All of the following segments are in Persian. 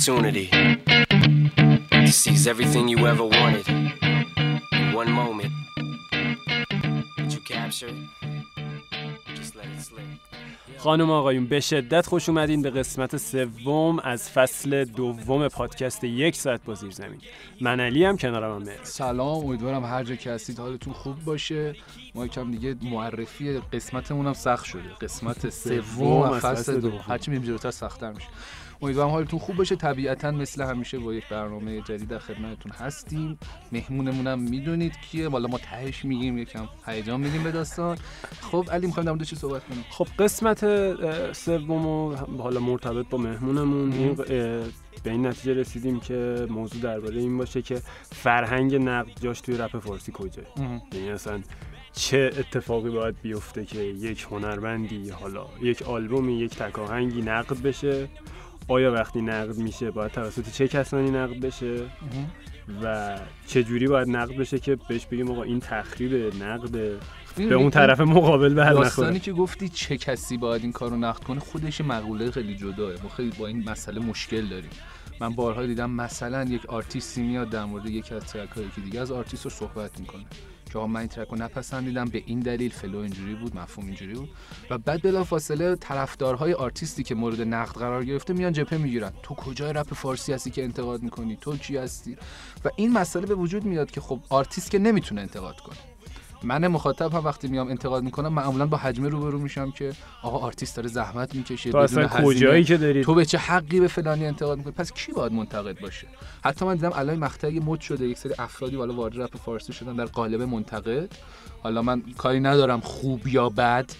opportunity to seize everything you ever wanted in one moment. Did you capture it? Just let it slip. خانم آقایون به شدت خوش اومدین به قسمت سوم از فصل دوم پادکست یک ساعت با زیر زمین من علی هم کنارم هم سلام امیدوارم هر جا که هستید حالتون خوب باشه ما یکم دیگه معرفی قسمتمون هم سخت شده قسمت سوم از فصل فصل دوم دوم. هرچی میریم جلوتر سختتر میشه امیدوارم حالتون خوب باشه. طبیعتا مثل همیشه با یک برنامه جدید در خدمتتون هستیم. مهمونمون هم می‌دونید کیه. والا ما تهش میگیم یکم هیجان میدیم به داستان. خب علی می‌خوایم در مورد چی صحبت کنیم. خب قسمت سوم و حالا مرتبط با مهمونمون. این به این نتیجه رسیدیم که موضوع درباره این باشه که فرهنگ نقد جاش توی رپ فارسی کجاست یعنی اصلا چه اتفاقی باید بیفته که یک هنرمندی حالا یک آلبومی یک تکاهنگی نقد بشه؟ آیا وقتی نقد میشه باید توسط چه کسانی نقد بشه؟ و چه جوری باید نقد بشه که بهش بگیم آقا این تخریب نقد؟ به اون طرف مقابل به داستانی که گفتی چه کسی باید این کارو نقد کنه خودش مقوله خیلی جداه ما خیلی با این مسئله مشکل داریم. من بارها دیدم مثلا یک آرتیستی میاد در مورد یکی از track های دیگه از آرتیست رو صحبت می‌کنه. که من این track رو نپسندیدم. به این دلیل flow اینجوری بود مفهوم اینجوری بود. و بعد بلافاصله طرفدارهای آرتیستی که مورد نقد قرار گرفته میان جبهه می‌گیرن. تو کجای رپ فارسی هستی که انتقاد می‌کنی؟ تو کی هستی؟ و این مسئله به وجود میاد که خب آرتیست که نمی‌تونه انتقاد کنه. من مخاطب هم وقتی میام انتقاد می‌کنم معمولا با هجمه روبرو میشم که آقا آرتیست داره زحمت می‌کشه تو اصلا. کجایی که دارید تو به چه حقی به فلانی انتقاد می‌کنی؟ پس کی باید منتقد باشه؟ حتی من دیدم الان مقطعی مد شده یک سری افرادی والا وارد رپ فارسی شدن در قالب منتقد. حالا من کاری ندارم خوب یا بد.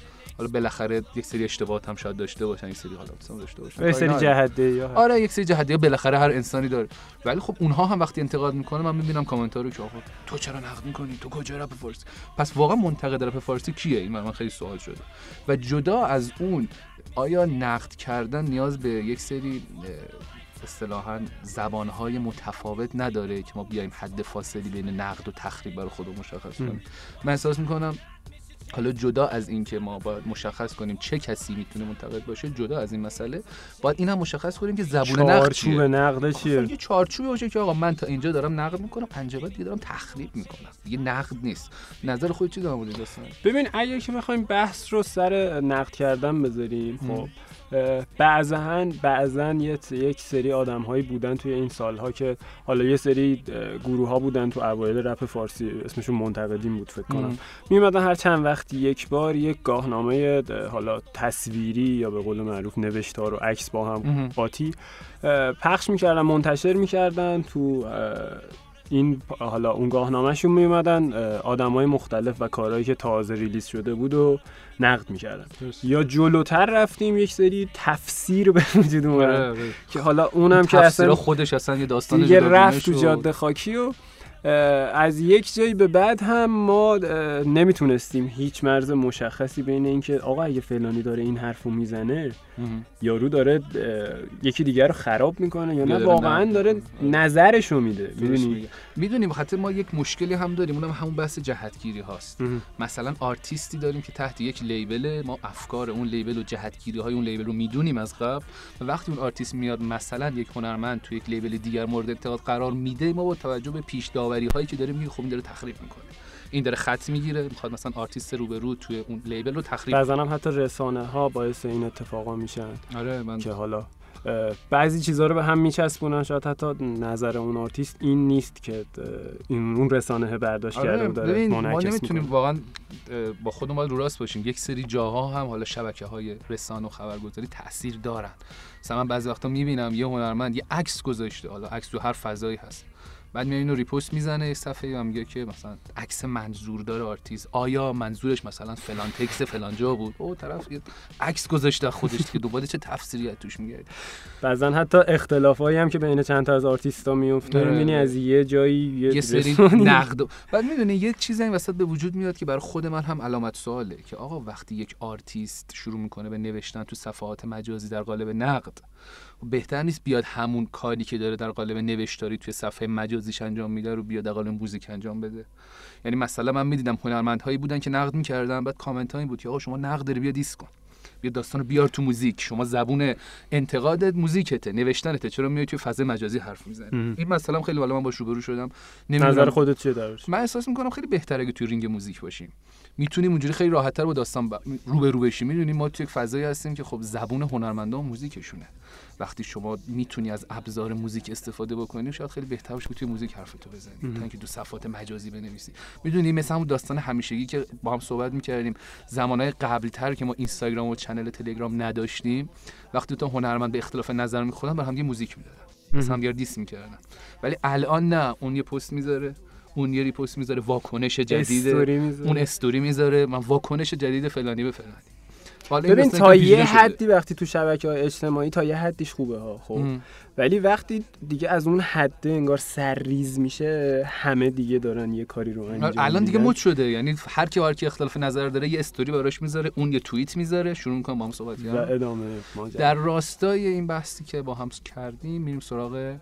حالا بالاخره یک سری اشتباهات هم شاید داشته باشن یک سری حالات هم داشته باشن. کاری سری. جهده یا آره یک سری جهدی بالاخره هر انسانی داره. ولی خب اونها هم وقتی انتقاد می‌کنه من می‌بینم کامنتار رو که آقا تو چرا نقد می‌کنی؟ تو کجا رپ فارسی؟ پس واقعا منتقد رپ فارسی کیه؟ این من خیلی سوال شده. و جدا از اون آیا نقد کردن نیاز به یک سری اصطلاحا زبانهای متفاوت نداره که ما بیایم حد فاصلی بین نقد و تخریب برای خودمون مشخص کنیم؟ من احساس می‌کنم حالا جدا از اینکه ما باید مشخص کنیم چه کسی می‌تونه منتقد باشه جدا از این مسئله باید این هم مشخص کنیم که زبون نقد چیه؟ نقد چیه؟ یه چارچوبی باشه که آقا من تا اینجا دارم نقد می‌کنم پنجه بعد دیگه دارم تخریب می‌کنم. دیگه نقد نیست. نظر خود چی در مورد داستان؟ ببین اگر که بخوایم بحث رو سر نقد کردن بذاریم خب. بعضا بعضا یک سری آدم هایی بودن توی این سالها که حالا یه سری گروه ها بودن تو اوایل رپ فارسی اسمشون منتقدین بود فکر کنم میومدن هر چند وقت یک بار یک گاهنامه اه، حالا تصویری یا به قول معروف نوشتار و عکس با هم. قاطی پخش می‌کردن منتشر می‌کردن تو این حالا اون گاهنامهشون میومدن آدم های مختلف و کارهایی که تازه ریلیز شده بود و نقد می‌کردن. یا جلوتر رفتیم یک سری تفسیر به وجود اومد که حالا اونم که اصلا خودش اصلا یه داستان دیگه رفت تو. جاده خاکی و از یک جایی به بعد هم ما نمی‌تونستیم هیچ مرز مشخصی بین اینکه آقا اگه فلانی داره این حرفو می‌زنه. یارو داره یکی دیگر رو خراب می‌کنه یا نه؟ واقعا داره. نظرشو میده. درست می‌دونی. می‌دونیم بخاطر ما یک مشکلی هم داریم. اونم همون بحث جهتگیری هاست. مثلا آرتیستی داریم که تحت یک لیبل ما افکار اون لیبل و جهتگیری های اون لیبل رو می‌دونیم از قبل. و وقتی اون آرتیست میاد مثلا یک هنرمند تو یک label دیگر مورد انتقاد قرار میده ما با توجه به پیش داوری هایی که داره این داره تخریب می‌کنه. این داره خط می‌گیره می‌خواد مثلا آرتیست رو به رو توی اون label رو تخریب بعضا حتی رسانه ها باعث این اتفاقا میشن آره من که حالا بعضی چیزها رو به هم میچسبونن شاید حتی نظر اون آرتیست این نیست که این اون رسانه برداشت کرده آره و داره ما نمی‌تونیم. واقعا با خودمون رو راست باشیم. یک سری جاها هم حالا شبکه های رسانه و خبرگزاری تاثیر دارن. مثلا من بعضی وقتا می‌بینم یه هنرمند یه عکس گذاشته حالا عکس تو هر فضایی هست. بعد میاد اینو repost می‌زنه یه صفحه و میگه که مثلا عکس منظور داره آرتیست. آیا منظورش مثلا فلان text فلان جا بود؟ او طرف عکس گذاشته خودش که دوباره چه تفسیری از توش میگه. بعضا حتی اختلافایی هم که بین چند تا از آرتیستا میفته آره. می‌بینی از یه جایی یه, یه سری نقد بعد می‌دونی یه چیزی این وسط به وجود میاد که برای خود من هم علامت سواله که آقا وقتی یک آرتیست شروع می‌کنه به نوشتن تو صفحات مجازی در قالب نقد بهتر نیست بیاد همون کاری که داره در قالب نوشتاری توی صفحه مجازیش انجام میده رو بیاد در قالب موزیک انجام بده. یعنی مثلا من می‌دیدم هنرمندهایی بودن که نقد می‌کردن بعد کامنت این بود که آقا شما نقد داری بیا diss کن. یه داستان بیار تو موزیک. شما زبون انتقادت موزیکته نوشتنته. چرا میای توی فضای مجازی حرف می‌زنی؟ این مثلا خیلی بالا من باش روبرو شدم. نظر خودت چیه درش من احساس می‌کنم خیلی بهتره که توی رینگ موزیک باشیم. می‌تونیم اونجوری خیلی راحتتر با داستان ب... روبرو بشیم. می‌دونیم ما توی یک فضایی هستیم که خب زبون هنرمندان موزیکشونه. وقتی شما می‌تونی از ابزار موزیک استفاده بکنی شاید خیلی بهتر باشه که توی موزیک حرفتو بزنی. تا اینکه تو صفحات مجازی بنویسی. می‌دونی مثل همون داستان همیشگی که با هم صحبت می‌کردیم زمانهای قبلی تر که ما اینستاگرام و channel تلگرام نداشتیم وقتی دو تا هنرمند به اختلاف نظر می‌خورن بر هم یه موزیک می‌دادن. مثلا هم diss می‌کردن. ولی الان نه. اون یه پست می‌ذاره. اون یه repost می‌ذاره. واکنش جدید اون استوری می‌ذاره. من واکنش جدید فلانی به فلانی. ببین تا یه حدی وقتی تو شبکه های اجتماعی تا یه حدیش خوبه ها خب. ولی وقتی دیگه از اون حد انگار سرریز میشه همه دیگه دارن یه کاری رو انجام الان دیگه مد شده. یعنی هر کی هر کی اختلاف نظر داره یه استوری براش می‌ذاره اون یه توییت می‌ذاره. شروع می‌کنه با هم صحبت کردن. ادامه در راستای این بحثی که با هم کردیم میریم سراغ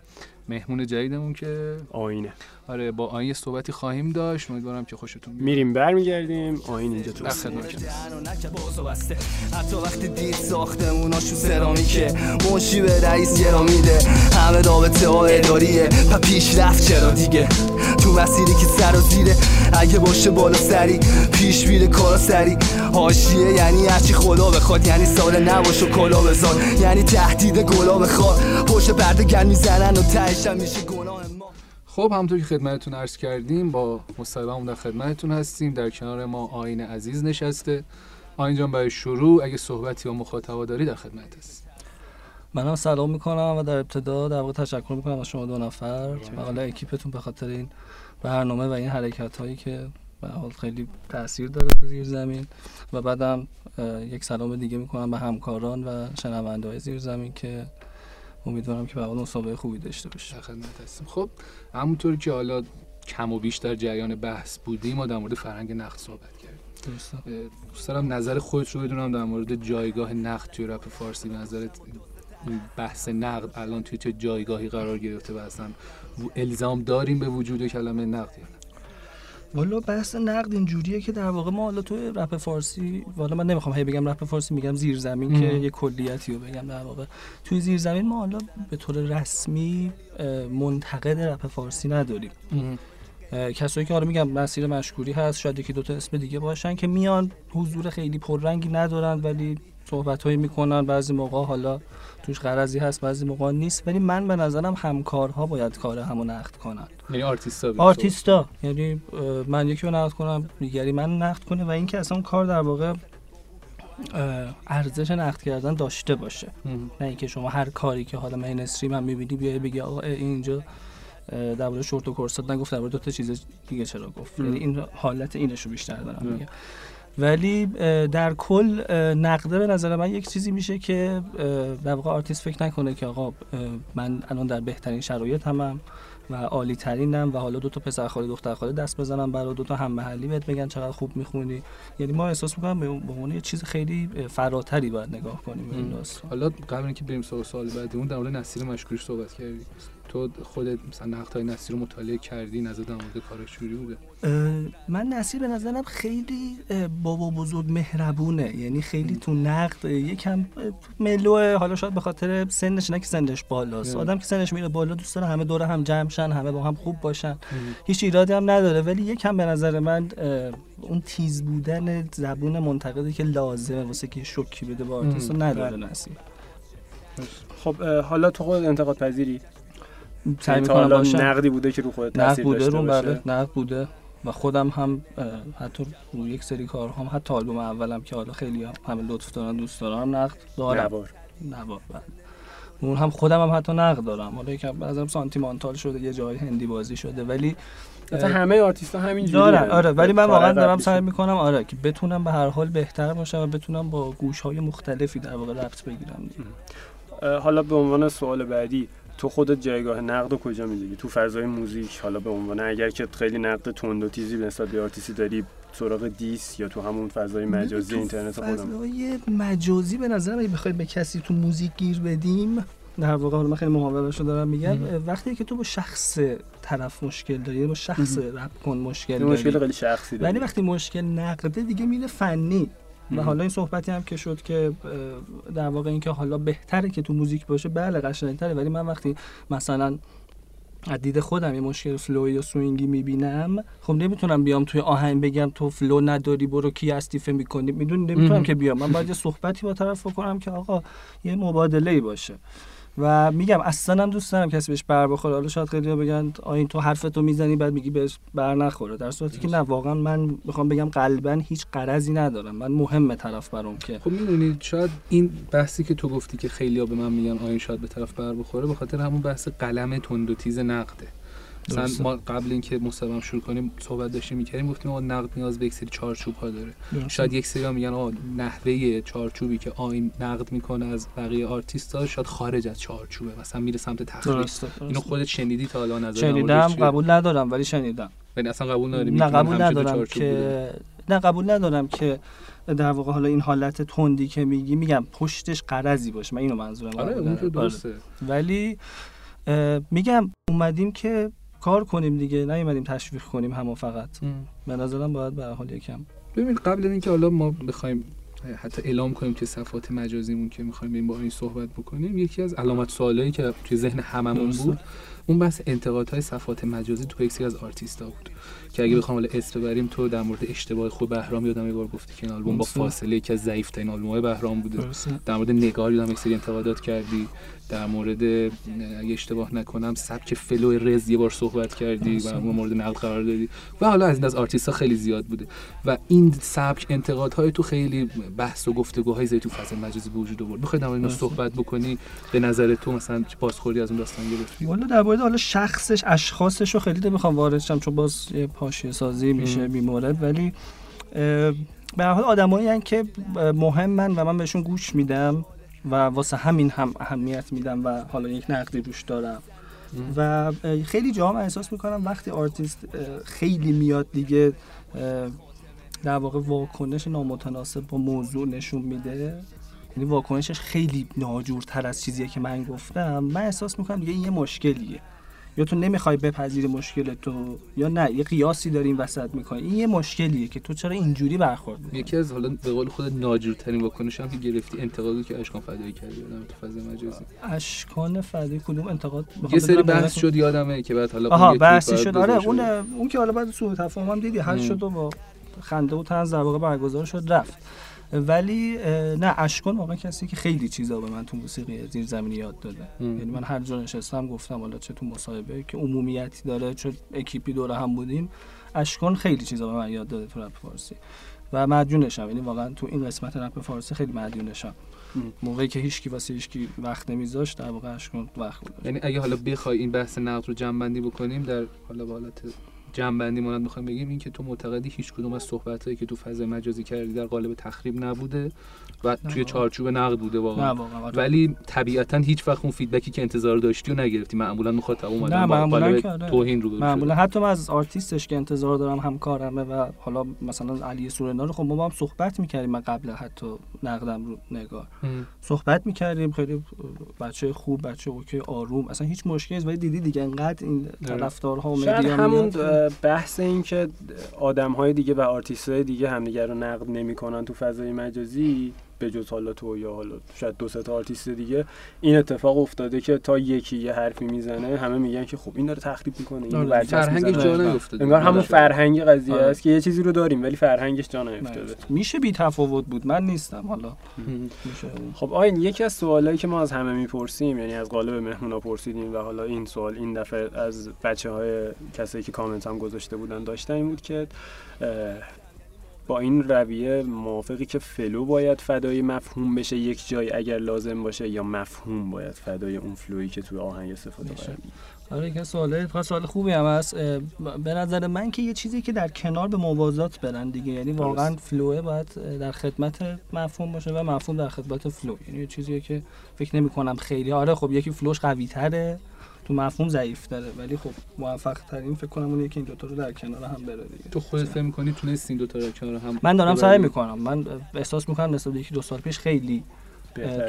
مهمون جدیدمون که آینه. آره با آینه صحبتی خواهیم داشت. امیدوارم که خوشتون بیاد. میریم برمیگردیم. آینه اینجا تو حتی وقتی دید ساختموناشو سرامیکه. مشی به رئیس گرا میده همه رابطه ها اداریه. و رفت چرا دیگه؟ تو مسیری که سر و زیره. اگه باشه بالا سری. پیش میره کارا سری. حاشیه یعنی هرچی خدا بخواد. یعنی سال نباش و کلا بزاد یعنی تهدید گلا بخواد. پشت پرده گل می‌زنن و تهشم میشه گناه ما. خب همونطور که خدمتتون عرض کردیم با مصاحبه در خدمتتون هستیم. در کنار ما آین عزیز نشسته. آین جان برای شروع اگه صحبتی با مخاطبا داری در خدمت هست. منم سلام می‌کنم و در ابتدا در واقع تشکر می‌کنم از شما دو نفر و حالا اکیپتون به خاطر این برنامه و این حرکت هایی که به حال خیلی تاثیر داره تو زیر زمین. و بعدم یک سلام دیگه می‌کنم به همکاران و شنونده های زیر زمین که امیدوارم که حال مسابقه خوبی داشته باشه خدمت هستیم. خب همونطور که حالا کم و بیش در جریان بحث بودیم ما در مورد فرهنگ نقد صحبت کردیم. دوست دارم نظر خودت رو بدونم در مورد جایگاه نقد توی رپ فارسی. به نظرت بحث نقد الان توی چه جایگاهی قرار گرفته و اصلا الزام داریم به وجود کلمه نقد یا نه؟ والا بحث نقد اینجوریه که در واقع ما حالا توی رپ فارسی والا من نمی‌خوام هی بگم رپ فارسی میگم زیر زمین که یه کلیتی رو بگم در واقع. توی زیر زمین ما حالا به طور رسمی منتقد رپ فارسی نداریم. کسایی که حالا میگم مسیر مشکوری هست شاید یکی دوتا اسم دیگه باشن که میان حضور خیلی پررنگی ندارن ولی صحبت هایی می‌کنن بعضی موقع حالا توش غرضی هست بعضی موقع نیست. ولی من به نظرم همکارها باید کار همو نقد کنن. یعنی آرتیستا آرتیستا. یعنی من یکی رو نقد کنم دیگری من نقد کنه و اینکه اصلا کار در واقع ارزش نقد کردن داشته باشه. نه اینکه شما هر کاری که حالا مینستریم هم می‌بینی بیای بگی آقا اینجا در مورد شورت و کورسات نگفت در مورد دو تا چیز دیگه چرا گفت؟ یعنی این حالت اینش رو بیشتر دارم میگم. ولی در کل نقده به نظر من یک چیزی میشه که در واقع آرتیست فکر نکنه که آقا من الان در بهترین شرایط همم و عالی ترینم و حالا دو تا پسر خاله دختر خاله دست بزنم برای دو تا هم محلی بهت بگن چقدر خوب می‌خونی. یعنی ما احساس می‌کنم به عنوان یه چیز خیلی فراتری باید نگاه کنیم این حالا قبل اینکه بریم سوال سوال بعدی اون در مورد نصیر مشکوری صحبت کردی. تو خودت مثلا نقد های نصیر رو مطالعه کردی نظر در مورد کارش چوری بوده؟ من نصیر به نظرم خیلی بابا بزرگ مهربونه. یعنی خیلی تو نقد یکم ملو حالا شاید به خاطر سنش نه که سنش بالاست. آدم که سنش میره بالا دوست داره همه دوره هم جمع شن همه با هم خوب باشن. هیچ ایرادی هم نداره. ولی یکم به نظر من اون تیز بودن زبون منتقدی که لازمه واسه که شوکی بده با آرتیست نداره نصیر. خب حالا تو خود انتقاد پذیری سعی می‌کنم باشم. نقدی بوده که رو خودت تاثیر بوده داشته رو باشه؟ بله نقد بوده. و خودم هم حتی رو یک سری کارهام حتی آلبوم اولم که حالا خیلی هم همه لطف دارن دوست دارم نقد دارم. نوار. نوار بله. اون هم خودم هم حتی نقد دارم. حالا یکم به سانتیمانتال شده یه جای هندی بازی شده ولی مثلا همه آرتیستا همین دارن. آره ولی من واقعا دارم سعی می‌کنم آره که بتونم به هر حال بهتر باشم و بتونم با گوش های مختلفی در واقع ربط بگیرم. حالا به عنوان سوال بعدی تو خودت جایگاه نقد رو کجا می‌دونی تو فضای موزیک حالا به عنوان اگر که خیلی نقد تند و تیزی نسبت به آرتیستی داری سراغ diss یا تو همون فضای مجازی اینترنت خودم؟ فضای مجازی به نظر اگه بخواید به کسی تو موزیک گیر بدیم در واقع حالا من خیلی محاورهشو دارم میگم وقتی که تو با شخص طرف مشکل داری با شخص رپ کن مشکل داری مشکل خیلی شخصی داری. ولی وقتی مشکل نقده دیگه میره فنی. و حالا این صحبتی هم که شد که در واقع اینکه حالا بهتره که تو موزیک باشه بله قشنگتره ولی من وقتی مثلا از دید خودم یه مشکل flow ی یا swing ی می‌بینم خب نمی‌تونم بیام توی آهنگ بگم تو flow نداری برو کی استیفه می‌کنی. می‌دونی؟ نمی‌تونم که بیام. من باید یه صحبتی با طرف بکنم که آقا یه مبادله ای باشه. و میگم اصلا هم دوست دارم کسی بهش بر بخوره. حالا شاید خیلی بگن آین تو حرفتو می‌زنی بعد میگی بهش بر نخوره. در صورتی که نه واقعا من می‌خوام بگم قلبا هیچ قرضی ندارم. من مهمه طرف برام که خب می‌دونید شاید این بحثی که تو گفتی که خیلیا به من میگن آین شاید به طرف بر بخوره به خاطر همون بحث قلم تند و تیز نقده. مثلا ما قبل اینکه مصاحبه شروع کنیم صحبت داشتیم می‌کردیم گفتیم آقا نقد نیاز به یک سری چارچوب ها داره. شاید یک سری ها میگن آقا نحوه چارچوبی که آین نقد می‌کنه از بقیه آرتیست ها شاید خارج از چارچوبه مثلا میره سمت تخریب. اینو خودت شنیدی تا الان نظر شنیدم قبول ندارم ولی شنیدم. یعنی اصلا قبول نداری؟ نه قبول ندارم که نه قبول ندارم که در واقع حالا این حالت تندی که میگی میگم پشتش غرضی باشه من اینو منظورم آره اون درسته. ولی میگم اومدیم که کار کنیم دیگه نیومدیم تشویق کنیم همو فقط. به نظرم باید به حال یکم. ببین قبل اینکه حالا ما بخوایم حتی اعلام کنیم که صفحات مجازیمون که می‌خوایم با این صحبت بکنیم یکی از علامت سوالایی که توی ذهن هممون بود اون بحث انتقادهای صفحات مجازی تو یکی از آرتیستا بود. که اگه بخوام اسم ببریم تو در مورد اشتباه خود بهرام یادم یه بار گفتی که این آلبوم با فاصله یکی از ضعیف ترین آلبوم‌های بهرام بوده. در مورد نگار یادم یک سری انتقادات کردی. در مورد اگه اشتباه نکنم سبک flow رز یه بار صحبت کردی و اون مورد نقد قرار دادی. و حالا از این از آرتیست ها خیلی زیاد بوده. و این سبک انتقادهای تو خیلی بحث و گفتگوهای زیاد تو فضای مجازی به وجود آورد. می‌خوای در مورد صحبت بکنی؟ به نظر تو مثلا بازخوردی از اون داستان گرفتی؟ والا در مورد حالا شخصش اشخاصش رو خیلی نمی‌خوام وارد شم چون باز یه حاشیه سازی میشه بیمورد ولی به حال آدمایی که مهمن و من بهشون گوش میدم و واسه همین هم اهمیت میدم و حالا یک نقدی روش دارم. و خیلی جاها من احساس می‌کنم وقتی آرتیست خیلی میاد دیگه در واقع واکنش نامتناسب با موضوع نشون میده. یعنی واکنشش خیلی ناجورتر از چیزیه که من گفتم. من احساس می‌کنم دیگه این یه مشکلیه. یا تو نمی‌خوای بپذیری مشکل تو یا نه یه قیاسی داری این وسط می‌کنی. این یه مشکلیه که تو چرا اینجوری برخورد می‌کنی؟ یکی از حالا به قول خود ناجورترین واکنش هم که گرفتی انتقادی که اشکان فدایی کردی تو فضای مجازی. اشکان فدایی کدوم انتقاد؟ یه سری بحث شد یادمه که بعد حالا آها بحثی شد. آره اون اون که حالا بعد سوء تفاهم هم دیدی حل شد و با خنده و طنز در واقع برگزار شد رفت. ولی نه اشکان واقعا کسی که خیلی چیزا به من تو موسیقی زیر زمینی یاد داده. یعنی من هر جا نشستم گفتم حالا چه تو مصاحبه که عمومیتی داره چه اکیپی دوره هم بودیم. اشکان خیلی چیزا به من یاد داده تو رپ فارسی. و مدیونشم. یعنی واقعا تو این قسمت رپ فارسی خیلی مدیونشم. موقعی که هیچکی واسه هیچکی وقت نمیذاشت در واقع اشکان وقت بود. یعنی اگه حالا بخوای این بحث نقد رو جمع بندی بکنیم در حالا حالت جنبندی مانند می‌خوایم بگیم این که تو معتقدی هیچ کدوم از صحبت هایی که تو فضای مجازی کردی در قالب تخریب نبوده و توی چارچوب نقد بوده واقعا. آره. ولی طبیعتا هیچ وقت اون فیدبکی که انتظار داشتی و نگرفتی. معمولا مخاطب اومدن با قالب توهین رو معمولا حتی من از آرتیستش که انتظار دارم همکارمه و حالا مثلا علی سورنا رو خب ما هم صحبت می‌کردیم من قبل حتی نقدم رو نگار. صحبت می‌کردیم خیلی بچه خوب بچه okay آروم اصلا هیچ مشکلی نیست. ولی دیدی دیگه انقدر این طرفدارها و media همون بحث این که آدم های دیگه و آرتیست های دیگه همدیگه رو نقد نمی‌کنن تو فضای مجازی به جز حالا تو یا حالا شاید دو تا آرتیست دیگه این اتفاق افتاده که تا یکی یه حرفی می‌زنه همه میگن که خب این داره تخریب می‌کنه این آره، فرهنگش جا نیفتاده. انگار همون فرهنگ قضیه آره. است که یه چیزی رو داریم ولی فرهنگش جا نیفتاده. میشه بی تفاوت بود؟ من نیستم حالا. خب آین یکی از سوالایی که ما از همه می‌پرسیم یعنی از غالب مهمونا پرسیدیم و حالا این سوال این دفعه از بچه های کسایی که کامنت هم گذاشته بودن داشتن این بود که با این رویه موافقی که flow باید فدای مفهوم بشه یک جای اگر لازم باشه یا مفهوم باید فدای اون flow یی که توی آهنگ استفاده بشه. آره که سوال سوال خوبی هم هست. به نظر من که یه چیزی که در کنار به موازات برن دیگه یعنی واقعا flow ه باید در خدمت مفهوم باشه و مفهوم در خدمت flow. یعنی یه چیزیه که فکر نمی کنم خیلی آره خب یکی flow ش قوی تره تو مفهوم ضعیف داره ولی خب موفق ترین فکر کنم اونه که این دوتا رو در کنار هم بره دیگه. تو خودت فکر می‌کنی تونستی این دوتا رو کنار هم من دارم سعی می‌کنم. من احساس می‌کنم نسبت یکی دو سال پیش خیلی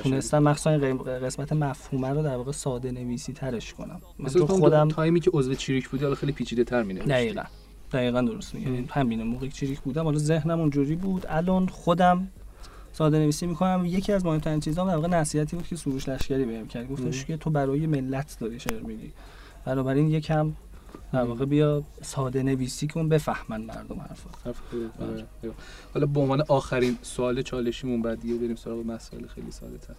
تونستم مخصوصا قسمت مفهومه رو در واقع ساده نویسی ترش کنم. من تو خودم تایمی که عضو چریک بودی حالا خیلی پیچیده تر می دقیقاً. دقیقاً درست میگی. همینه موقعی چریک بودم حالا ذهنم اونجوری بود. الان خودم ساده نویسی می‌کنم. یکی از مهمترین چیزا در واقع نصیحتی بود که سروش لشکری بهم کرد. گفتش که تو برای ملت داری شعر میگی. بنابراین یکم در واقع بیا ساده نویسی کن بفهمن مردم حرفا. حالا به عنوان آخرین سوال چالشیمون بعد دیگه بریم سراغ مسائل خیلی ساده تر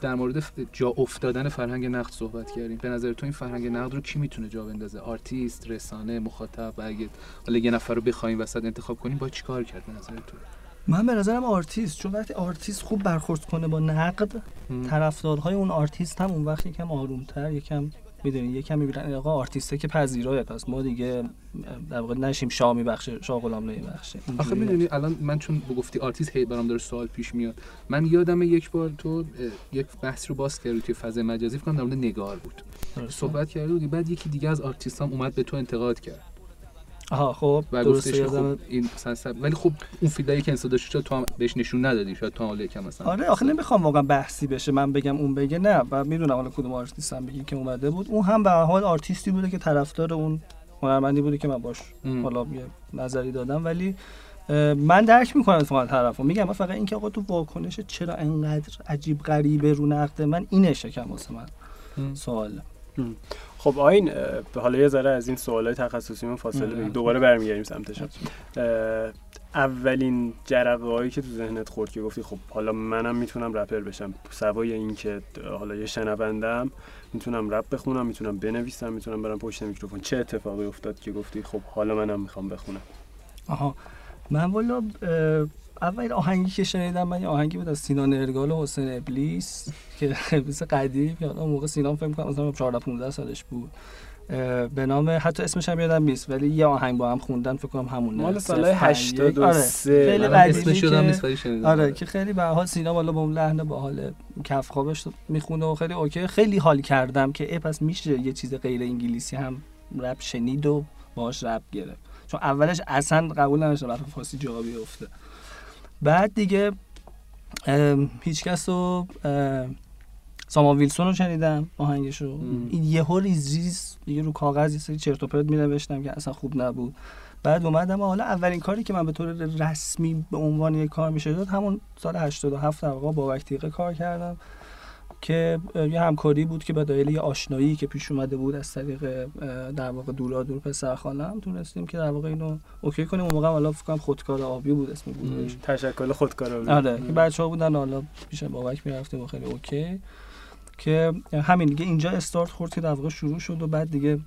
در مورد جا افتادن فرهنگ نقد صحبت کردیم. به نظر تو این فرهنگ نقد رو کی می‌تونه جا بندازه؟ آرتیست رسانه مخاطب و اگه حالا یه نفر رو بخوایم وسط انتخاب کنیم با چیکار کرد به نظر تو؟ من به نظرم آرتیست چون وقتی آرتیست خوب برخورد کنه با نقد طرفدارهای اون آرتیست هم اون وقت یکم آرومتر یکم می‌دونی یه کمی می‌بینن آقا آرتیسته که پذیرای پس ما دیگه در واقع نشیم شاه میبخشه شاه غلام نمیبخشه. آخه می‌دونی الان من چون گفتی آرتیست هی برام داره سوال پیش میاد. من یادم یک بار تو یک بحث رو باز کردی توی فضای مجازی فکر کنم در مورد نگار بود. صحبت کردی بودی بعد یکی دیگه از آرتیست هم اومد به تو انتقاد کرد. آها خب و گفتش خب این سنسب ولی خب اون فیدایی که انسان داشت تو هم بهش نشون ندادی شاید تو حالا یکم مثلا آره آخه نمی‌خوام واقعا بحثی بشه من بگم اون بگه نه و می‌دونم حالا کدوم آرتیست هم بگی که اومده بود. اون هم به حال آرتیستی بوده که طرفدار اون هنرمندی بوده که من باش حالا یه نظری دادم. ولی من درک می‌کنم اتفاقا طرفو. میگم من فقط اینکه آقا تو واکنش چرا انقدر عجیب غریبه رو نقد من اینه شکم واسه من. سوال. خب آین حالا یه ذره از این سوالای تخصصی من فاصله بگیر دوباره برمیگردیم سمتش اولین جرقه هایی که تو ذهنت خورد که گفتی خب حالا منم می‌تونم رپر بشم. سوای این که حالا یه شنوندم می‌تونم رپ بخونم می‌تونم بنویسم می‌تونم برم پشت میکروفون. چه اتفاقی افتاد که گفتی خب حالا منم می‌خوام بخونم؟ آها. من والا اول آهنگی که شنیدم من یه آهنگی بود از سینا نرگال و حسین ابلیس که مثل قدیم. که اون موقع سینا فکر کنم مثلا 14 15 سالش بود. به نام حتی اسمش هم یادم نیست ولی یه آهنگ با هم خوندن فکر کنم همونه. مال سال 83 آره. خیلی اسمش یادم نیست ولی شنیدم. آره که خیلی به حال سینا بالا با اون لحن با حال کف خیابونش می‌خونه و خیلی okay. خیلی حال کردم که ای پس میشه یه چیز غیر انگلیسی هم رپ شنید و باهاش رپ گرفت. چون اولش اصلا قبول نداشتم رپ فارسی جا بیفته. بعد دیگه هیچ کس رو سامان ویلسون رو شنیدم آهنگش رو این یهو ریز ریز دیگه رو کاغذ یه سری چرت و پرت می که اصلا خوب نبود. بعد اومدم حالا اولین کاری که من به طور رسمی به عنوان یک کار میشه داد همون سال 87 در واقع با کار کردم. که یه همکاری بود که به دلیل یه آشنایی که پیش اومده بود از طریق در واقع دورا دور پسر خالم تونستیم که در واقع اینو okay کنیم. اون موقع حالا فکر کنم خودکار آبی بود اسم بود تشکل خودکار آبی. آره که بچه‌ها بودن حالا پیش بابک می‌رفتیم و خیلی اوکی. که همین دیگه اینجا استارت خورد که در واقع شروع شد و بعد دیگه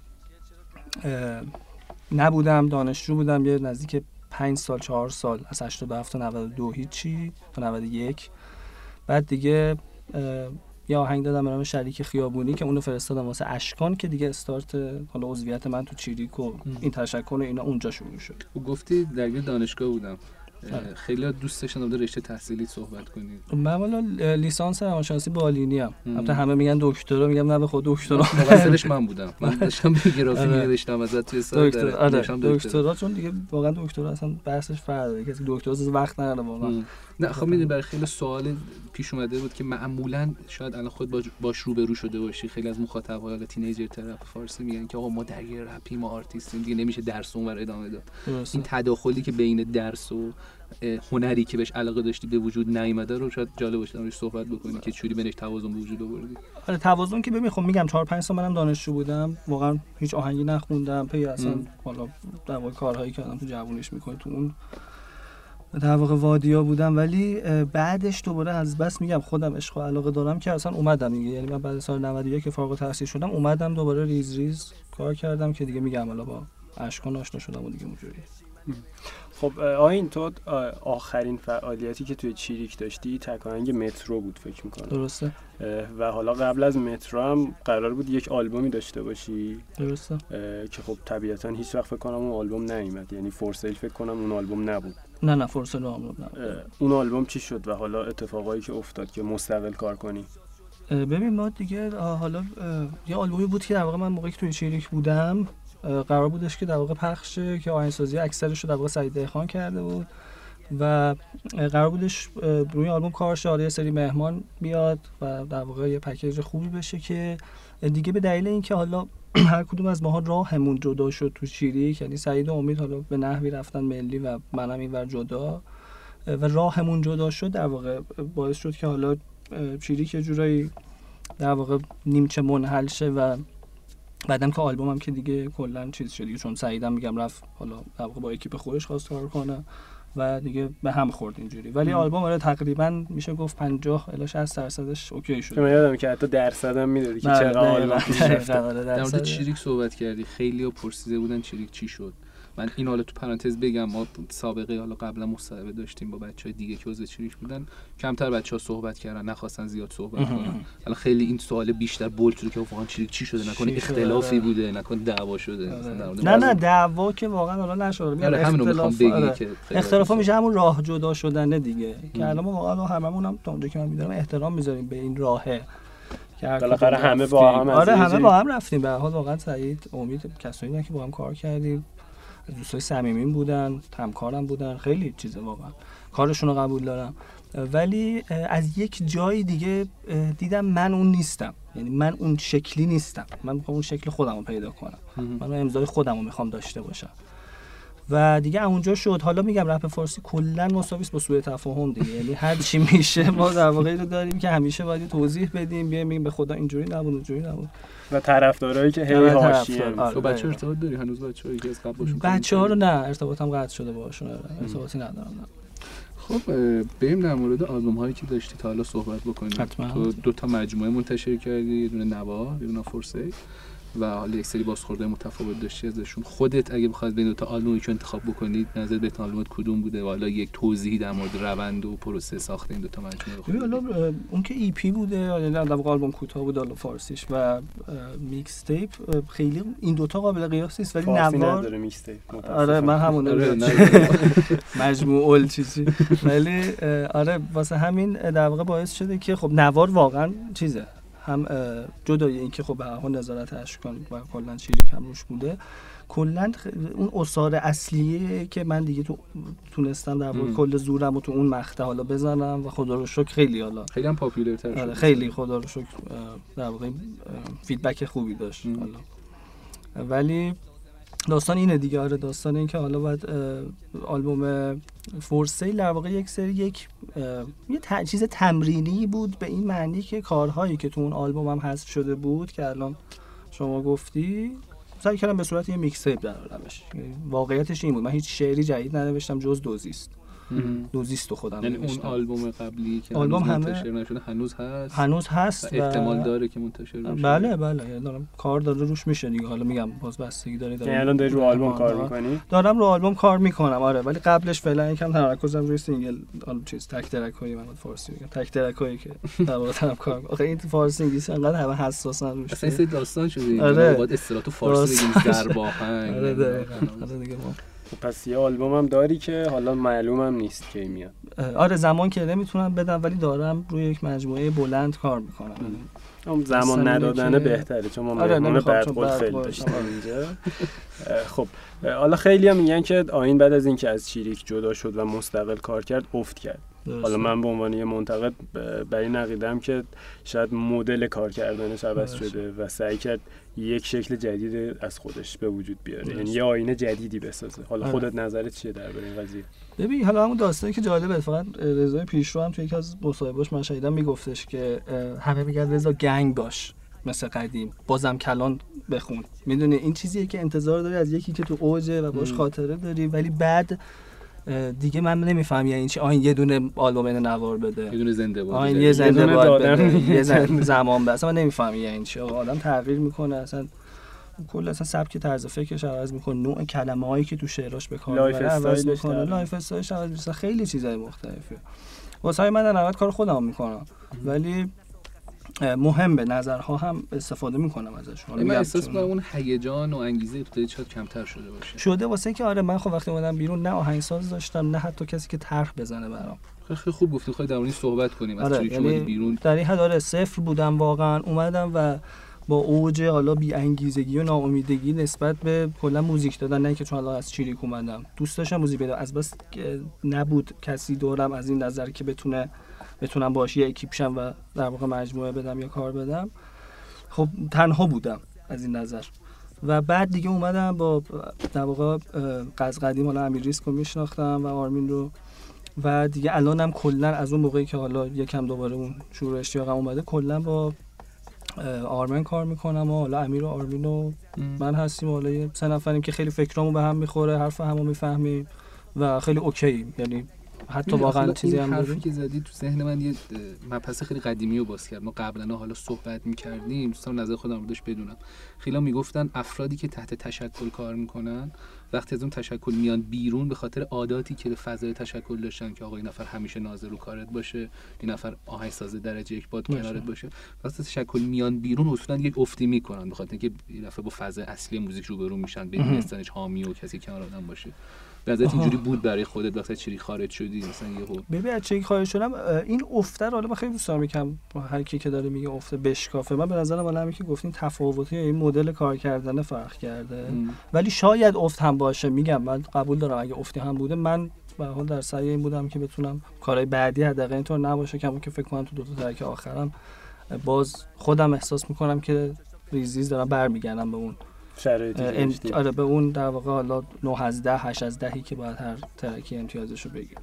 نبودم دانشجو بودم. یه نزدیک 5 سال 4 سال از 87 تا 92 هیچی تا 91 بعد دیگه یه آهنگ دادم به نام شریک خیابونی که اونو فرستادم واسه اشکان که دیگه استارت حالا عضویت من تو چیریک و این تشکر و اینا اونجا شروع شد گفتی درگیر دانشگاه بودم. خیلی دوست داشتم رشته تحصیلی صحبت کنید من والا لیسانس روانشناسی بالینی ام. البته همه میگن دکترا میگم نه به خود دکترا. مقصدش من بودم. من داشتم گرافیک نوشتم ازت توی سال دکتر آره دکترا چون دیگه واقعا دکترا اصلا بحثش فرق کسی دکترا وقت نداره واقعا. نه خب می‌دونی برای خیلی سوال پیش اومده بود که معمولا شاید الان خود باش روبرو شده باشی. خیلی از مخاطبا حالا teenager رپ فارسی میگن که آقا ما درگیر رپیم ما آرتیستیم دیگه نمیشه درس اونور ادامه داد. این تداخلی که بین درس و هنری که بهش علاقه داشتی به وجود نیامده رو شاید جالب باشه روش صحبت بکنی که چجوری بینش توازن به وجود آوردی. آره توازن که ببین خب میگم 4 5 سال منم دانشجو بودم واقعا هیچ آهنگی نخوندم پی اصلا حالا در واقع کارهایی که آدم تو جوونیش می‌کنه تو اون در واقع وادیا بودم. ولی بعدش دوباره از بس میگم خودم عشق و علاقه دارم که اصلا اومدم دیگه. یعنی من بعد سال 91 که فارغ التحصیل شدم اومدم دوباره ریز ریز کار کردم که دیگه میگم حالا با اشکان آشنا شدم و دیگه اونجوری. خب آین تو آخرین فعالیتی که توی چیریک داشتی تکاهنگ مترو بود فکر می‌کنم؟ درسته. و حالا قبل از مترو هم قرار بود یک آلبومی داشته باشی؟ درسته. که خب طبیعتا هیچ وقت فکر کنم اون آلبوم نیومد. یعنی فورسیل فکر کنم اون آلبوم نبود. نه نه فورسیل آلبوم نبود. اون آلبوم چی شد و حالا اتفاقایی که افتاد که مستقل کار کنی؟ ببین ما دیگه حالا یه آلبومی بود که در واقع من موقعی که توی چیریک بودم قرار بودش که در واقع پخشه که آهنگسازی اکثرش رو در واقع سعید خان کرده بود و قرار بودش روی آلبوم کار شه سری مهمان بیاد و در واقع یه پکیج خوبی بشه که دیگه به دلیل اینکه حالا هر کدوم از ماها راهمون جدا شد تو شیری یعنی سعید و امید حالا به نحوی رفتن ملی و منم اینور جدا و راهمون جدا شد در واقع باعث شد که حالا چریک یه جورایی در واقع نیمچه منحل شه و بعدم که آلبومم که دیگه کلا چیز شد چون سعیدم میگم رفت حالا در واقع با اکیپ خودش خواست کار کنه و دیگه به هم خورد اینجوری. ولی آلبوم آره تقریبا میشه گفت 50 الی 60 درصدش اوکی شد من یادم که حتی درصدم می‌دادی که بله، چقدر آلبوم آره، در مورد چریک صحبت کردی. خیلی پرسیده بودن چریک چی شد. من این حالا تو پرانتز بگم ما سابقه حالا قبلا مصاحبه داشتیم با بچه های دیگه که عضو چریک بودن. کمتر بچه ها صحبت کردن نخواستن زیاد صحبت کنن. حالا خیلی این سوال بیشتر بولد شده که واقعا چریک چی شده؟ نکنه؟ اختلافی آره. بوده نکنه دعوا شده. مورد نه نه دعوا که واقعا حالا نشد. میگم آره همین رو می‌خوام بگی آره. که اختلاف میشه همون راه جدا شدنه دیگه. که الان ما واقعا هممون هم تا اونجا که من می‌دونم احترام می‌ذاریم به این راهه بالاخره همه با. هم آره همه با هم رفتیم. به هر حال واقعا سعید امید کسایی که با هم کار کردیم. دوستای صمیمین بودن همکارم بودن خیلی چیزه واقعا. کارشون رو قبول دارم. ولی از یک جای دیگه دیدم من اون نیستم. یعنی من اون شکلی نیستم. من می‌خوام اون شکل خودم رو پیدا کنم. من امضای خودم رو می‌خوام داشته باشم. و دیگه اونجا شد حالا میگم رپ فارسی کلا مساویس با سوء تفاهم دیگه یعنی هر چی میشه ما در واقع اینو داریم که همیشه باید توضیح بدیم بیایم بگیم به خدا اینجوری نبود اونجوری نبود و طرفدارایی که هی حاشیه طرفدار، آره. تو بچه ارتباط داری هنوز بچه هایی که از قبل باشون بچه ها رو؟ نه ارتباطم قطع شده باشون آره. ارتباطی ندارم نه. خب بریم در مورد آلبوم هایی که داشتی تا حالا صحبت بکنیم حتما. تو دو تا مجموعه منتشر کردی یه دونه نوا یه دونه فرسی و حالا یک سری بازخورده متفاوت داشتی ازشون. خودت اگه بخواد بین دو تا آلبومی که انتخاب بکنید نظر بهترین آلبومت کدوم بوده؟ و حالا یک توضیحی در مورد روند و پروسه ساخت این دو تا مجموعه حالا اون که ای پی بوده یعنی در واقع آلبوم کوتاه بود حالا فارسیش و mixtape خیلی این دوتا قابل قیاس نیست ولی فارسی نوار نداره mixtape آره من همون آره، نه. مجموع اول چیزی ولی آره واسه همین در واقع باعث شده که خب نوار واقعا چیزه. هم اه، جدای این که خب به هر حال نظارت اشکان و کلا چیزی هم روش بوده کلا اون اصار اصلیه که من دیگه تو تونستم در واقع. کل زورم رو تو اون مقطع حالا بزنم و خدا رو شکر خیلی حالا خیلی هم popular تر آره شد خیلی خدا رو شکر در واقع feedback خوبی داشت. حالا ولی داستان اینه دیگه آره داستان این که حالا باید آلبوم فورسیل در واقع یک سری یک یه چیز تمرینی بود به این معنی که کارهایی که تو اون آلبوم هم حذف شده بود که الان شما گفتی سعی کردم به صورت یه mixtape درارمش یعنی واقعیتش این بود من هیچ شعری جدید ننوشتم جز دوزیست. دوزیست رو خودم یعنی اون. آلبوم قبلی که آلبوم هنوز همه- منتشر نشده هنوز هست؟ هنوز هست و احتمال داره که منتشر بشه. بله بله. یعنی دارم کار داره روش میشه دیگه. حالا میگم باز بستگی داره دارم یعنی الان داری رو آلبوم کار آره. می‌کنی؟ دارم رو آلبوم کار می‌کنم. آره. ولی قبلش فعلا یکم تمرکزم روی single آلبوم چیز تک track هایی من فارسی میگم. تک track هایی که در واقع دارم کار می‌کنم. آخه این فارسی انگلیسی انقدر همه حساسن روش. اصلا این سری داستان شده. آره. باید اصطلاح تو فارسی بگیم. تک‌آهنگ آره دقیقاً. آره دیگه ما پس یه آلبوم هم داری که حالا معلومم نیست کی میاد. آره زمان که نمی‌تونم بدم ولی دارم روی یک مجموعه بلند کار می‌کنم. اون زمان اصلا اینه ندادنه که- بهتره چون ما آره، قول داشتیم آره. خب حالا خیلی هم میگن که آین بعد از اینکه از چیریک جدا شد و مستقل کار کرد افت کرد حالا من به عنوان یه منتقد ب- بر این عقیدم که شاید مدل کار کردنش عوض. شده و سعی کرد یک شکل جدید از خودش به وجود بیاره یعنی. یه آینه جدیدی بسازه حالا آره. خودت نظرت چیه درباره این قضیه ببین حالا همون داستانی که جالبه فقط رضای پیشرو هم توی یکی از مصاحبه‌اش من شنیدم میگفتش که همه میگن رضا گنگ باش مثل قدیم. بازم کلان بخون. می‌دونی این چیزیه که انتظار داری از یکی که تو اوجه و باش. خاطره داری ولی بعد دیگه من نمیفهم یعنی چی. آین یه دونه آلبوم اینو نوار یه بده دونه زنده بود آین. یه زنده بده. نیست. یه زن- زمان بس. من نمیفهم یعنی چی. آدم تغییر می‌کنه. اصلا کل اصلا سبک طرز فکرش عوض می‌کنه. نوع کلمه هایی که تو شعراش به کار می‌بره عوض می‌کنه. lifestyle ش عوض میشه. خیلی چیزای مختلفه واسه من در نهایت کار خودم می‌کنم. ولی اه، مهمه نظرها هم استفاده می‌کنم ازش. حالا من احساس می‌کنم اون هیجان و انگیزه دلت شاید کمتر شده باشه. شده واسه که آره من خب وقتی اومدم بیرون نه آهنگساز داشتم نه حتی کسی که طرح بزنه برام. خیلی خوب گفتی خواهی در صحبت کنیم از آره یعنی بیرون؟ در این حد آره صفر بودم واقعا. اومدم و با اوج حالا بی انگیزگی و ناامیدگی نسبت به کلا موزیک دادن. نه که چون حالا از چیریک اومدم. دوست داشتم موزیک بدم. از بس نبود کسی دورم از این نظر که بتونه بتونم باش یه اکیپ شم و در واقع مجموعه بدم یا کار بدم. خب تنها بودم از این نظر. و بعد دیگه اومدم با در واقع قز قدیم حالا امیر ریسک رو میشناختم و آرمین رو. و دیگه الانم کلا از اون موقعی که حالا یکم دوباره اون شروع اشتیاقم اومده کلا با آرمن کار می‌کنم و حالا امیر و آرمین و من هستیم. حالا یه سه نفریم که خیلی فکرامو به هم می‌خوره حرف همو می‌فهمیم و خیلی اوکی یعنی حتی واقعا چیزی هم حرفی که زدی تو ذهن من یه مبحث خیلی قدیمی رو باز کرد ما قبلا حالا صحبت می‌کردیم دوستان نظر خودم رو داشت بدونم. خیلی می‌گفتن افرادی که تحت تشکل کار می‌کنن وقتی از اون تشکل میان بیرون به خاطر عاداتی که فضای تشکل داشتن که آقا این نفر همیشه ناظر رو کارت باشه این نفر آهنگساز درجه یک باد کنارت باشه. وقتی تشکل میان بیرون اصولا یک افتی می‌کنن به خاطر اینکه این نفر با فضای اصلی موزیک روبرو میشن بدون حامی و کسی کنار آدم باشه. به اینجوری بود برای خودت وقتی چری خارج شدی؟ مثلا یهو ببین از چری خارج شدم این افته حالا من خیلی دوست دارم یکم هر کی که داره میگه افته بشکافه. من به نظرم حالا که گفتین تفاوتی این مدل کار کردن فرق کرده. ولی شاید افت هم باشه میگم من قبول دارم اگه افتی هم بوده من به حال در سعی این بودم که بتونم کارهای بعدی حداقل اینطور نباشه. که که فکر کنم تو دو تا ترک آخرم باز خودم احساس می‌کنم که ریزیز دارم برمیگردم به اون شرایطی آره به اون در واقع حالا 9 از 10 8 از 10 که باید هر ترکی امتیازش رو بگیره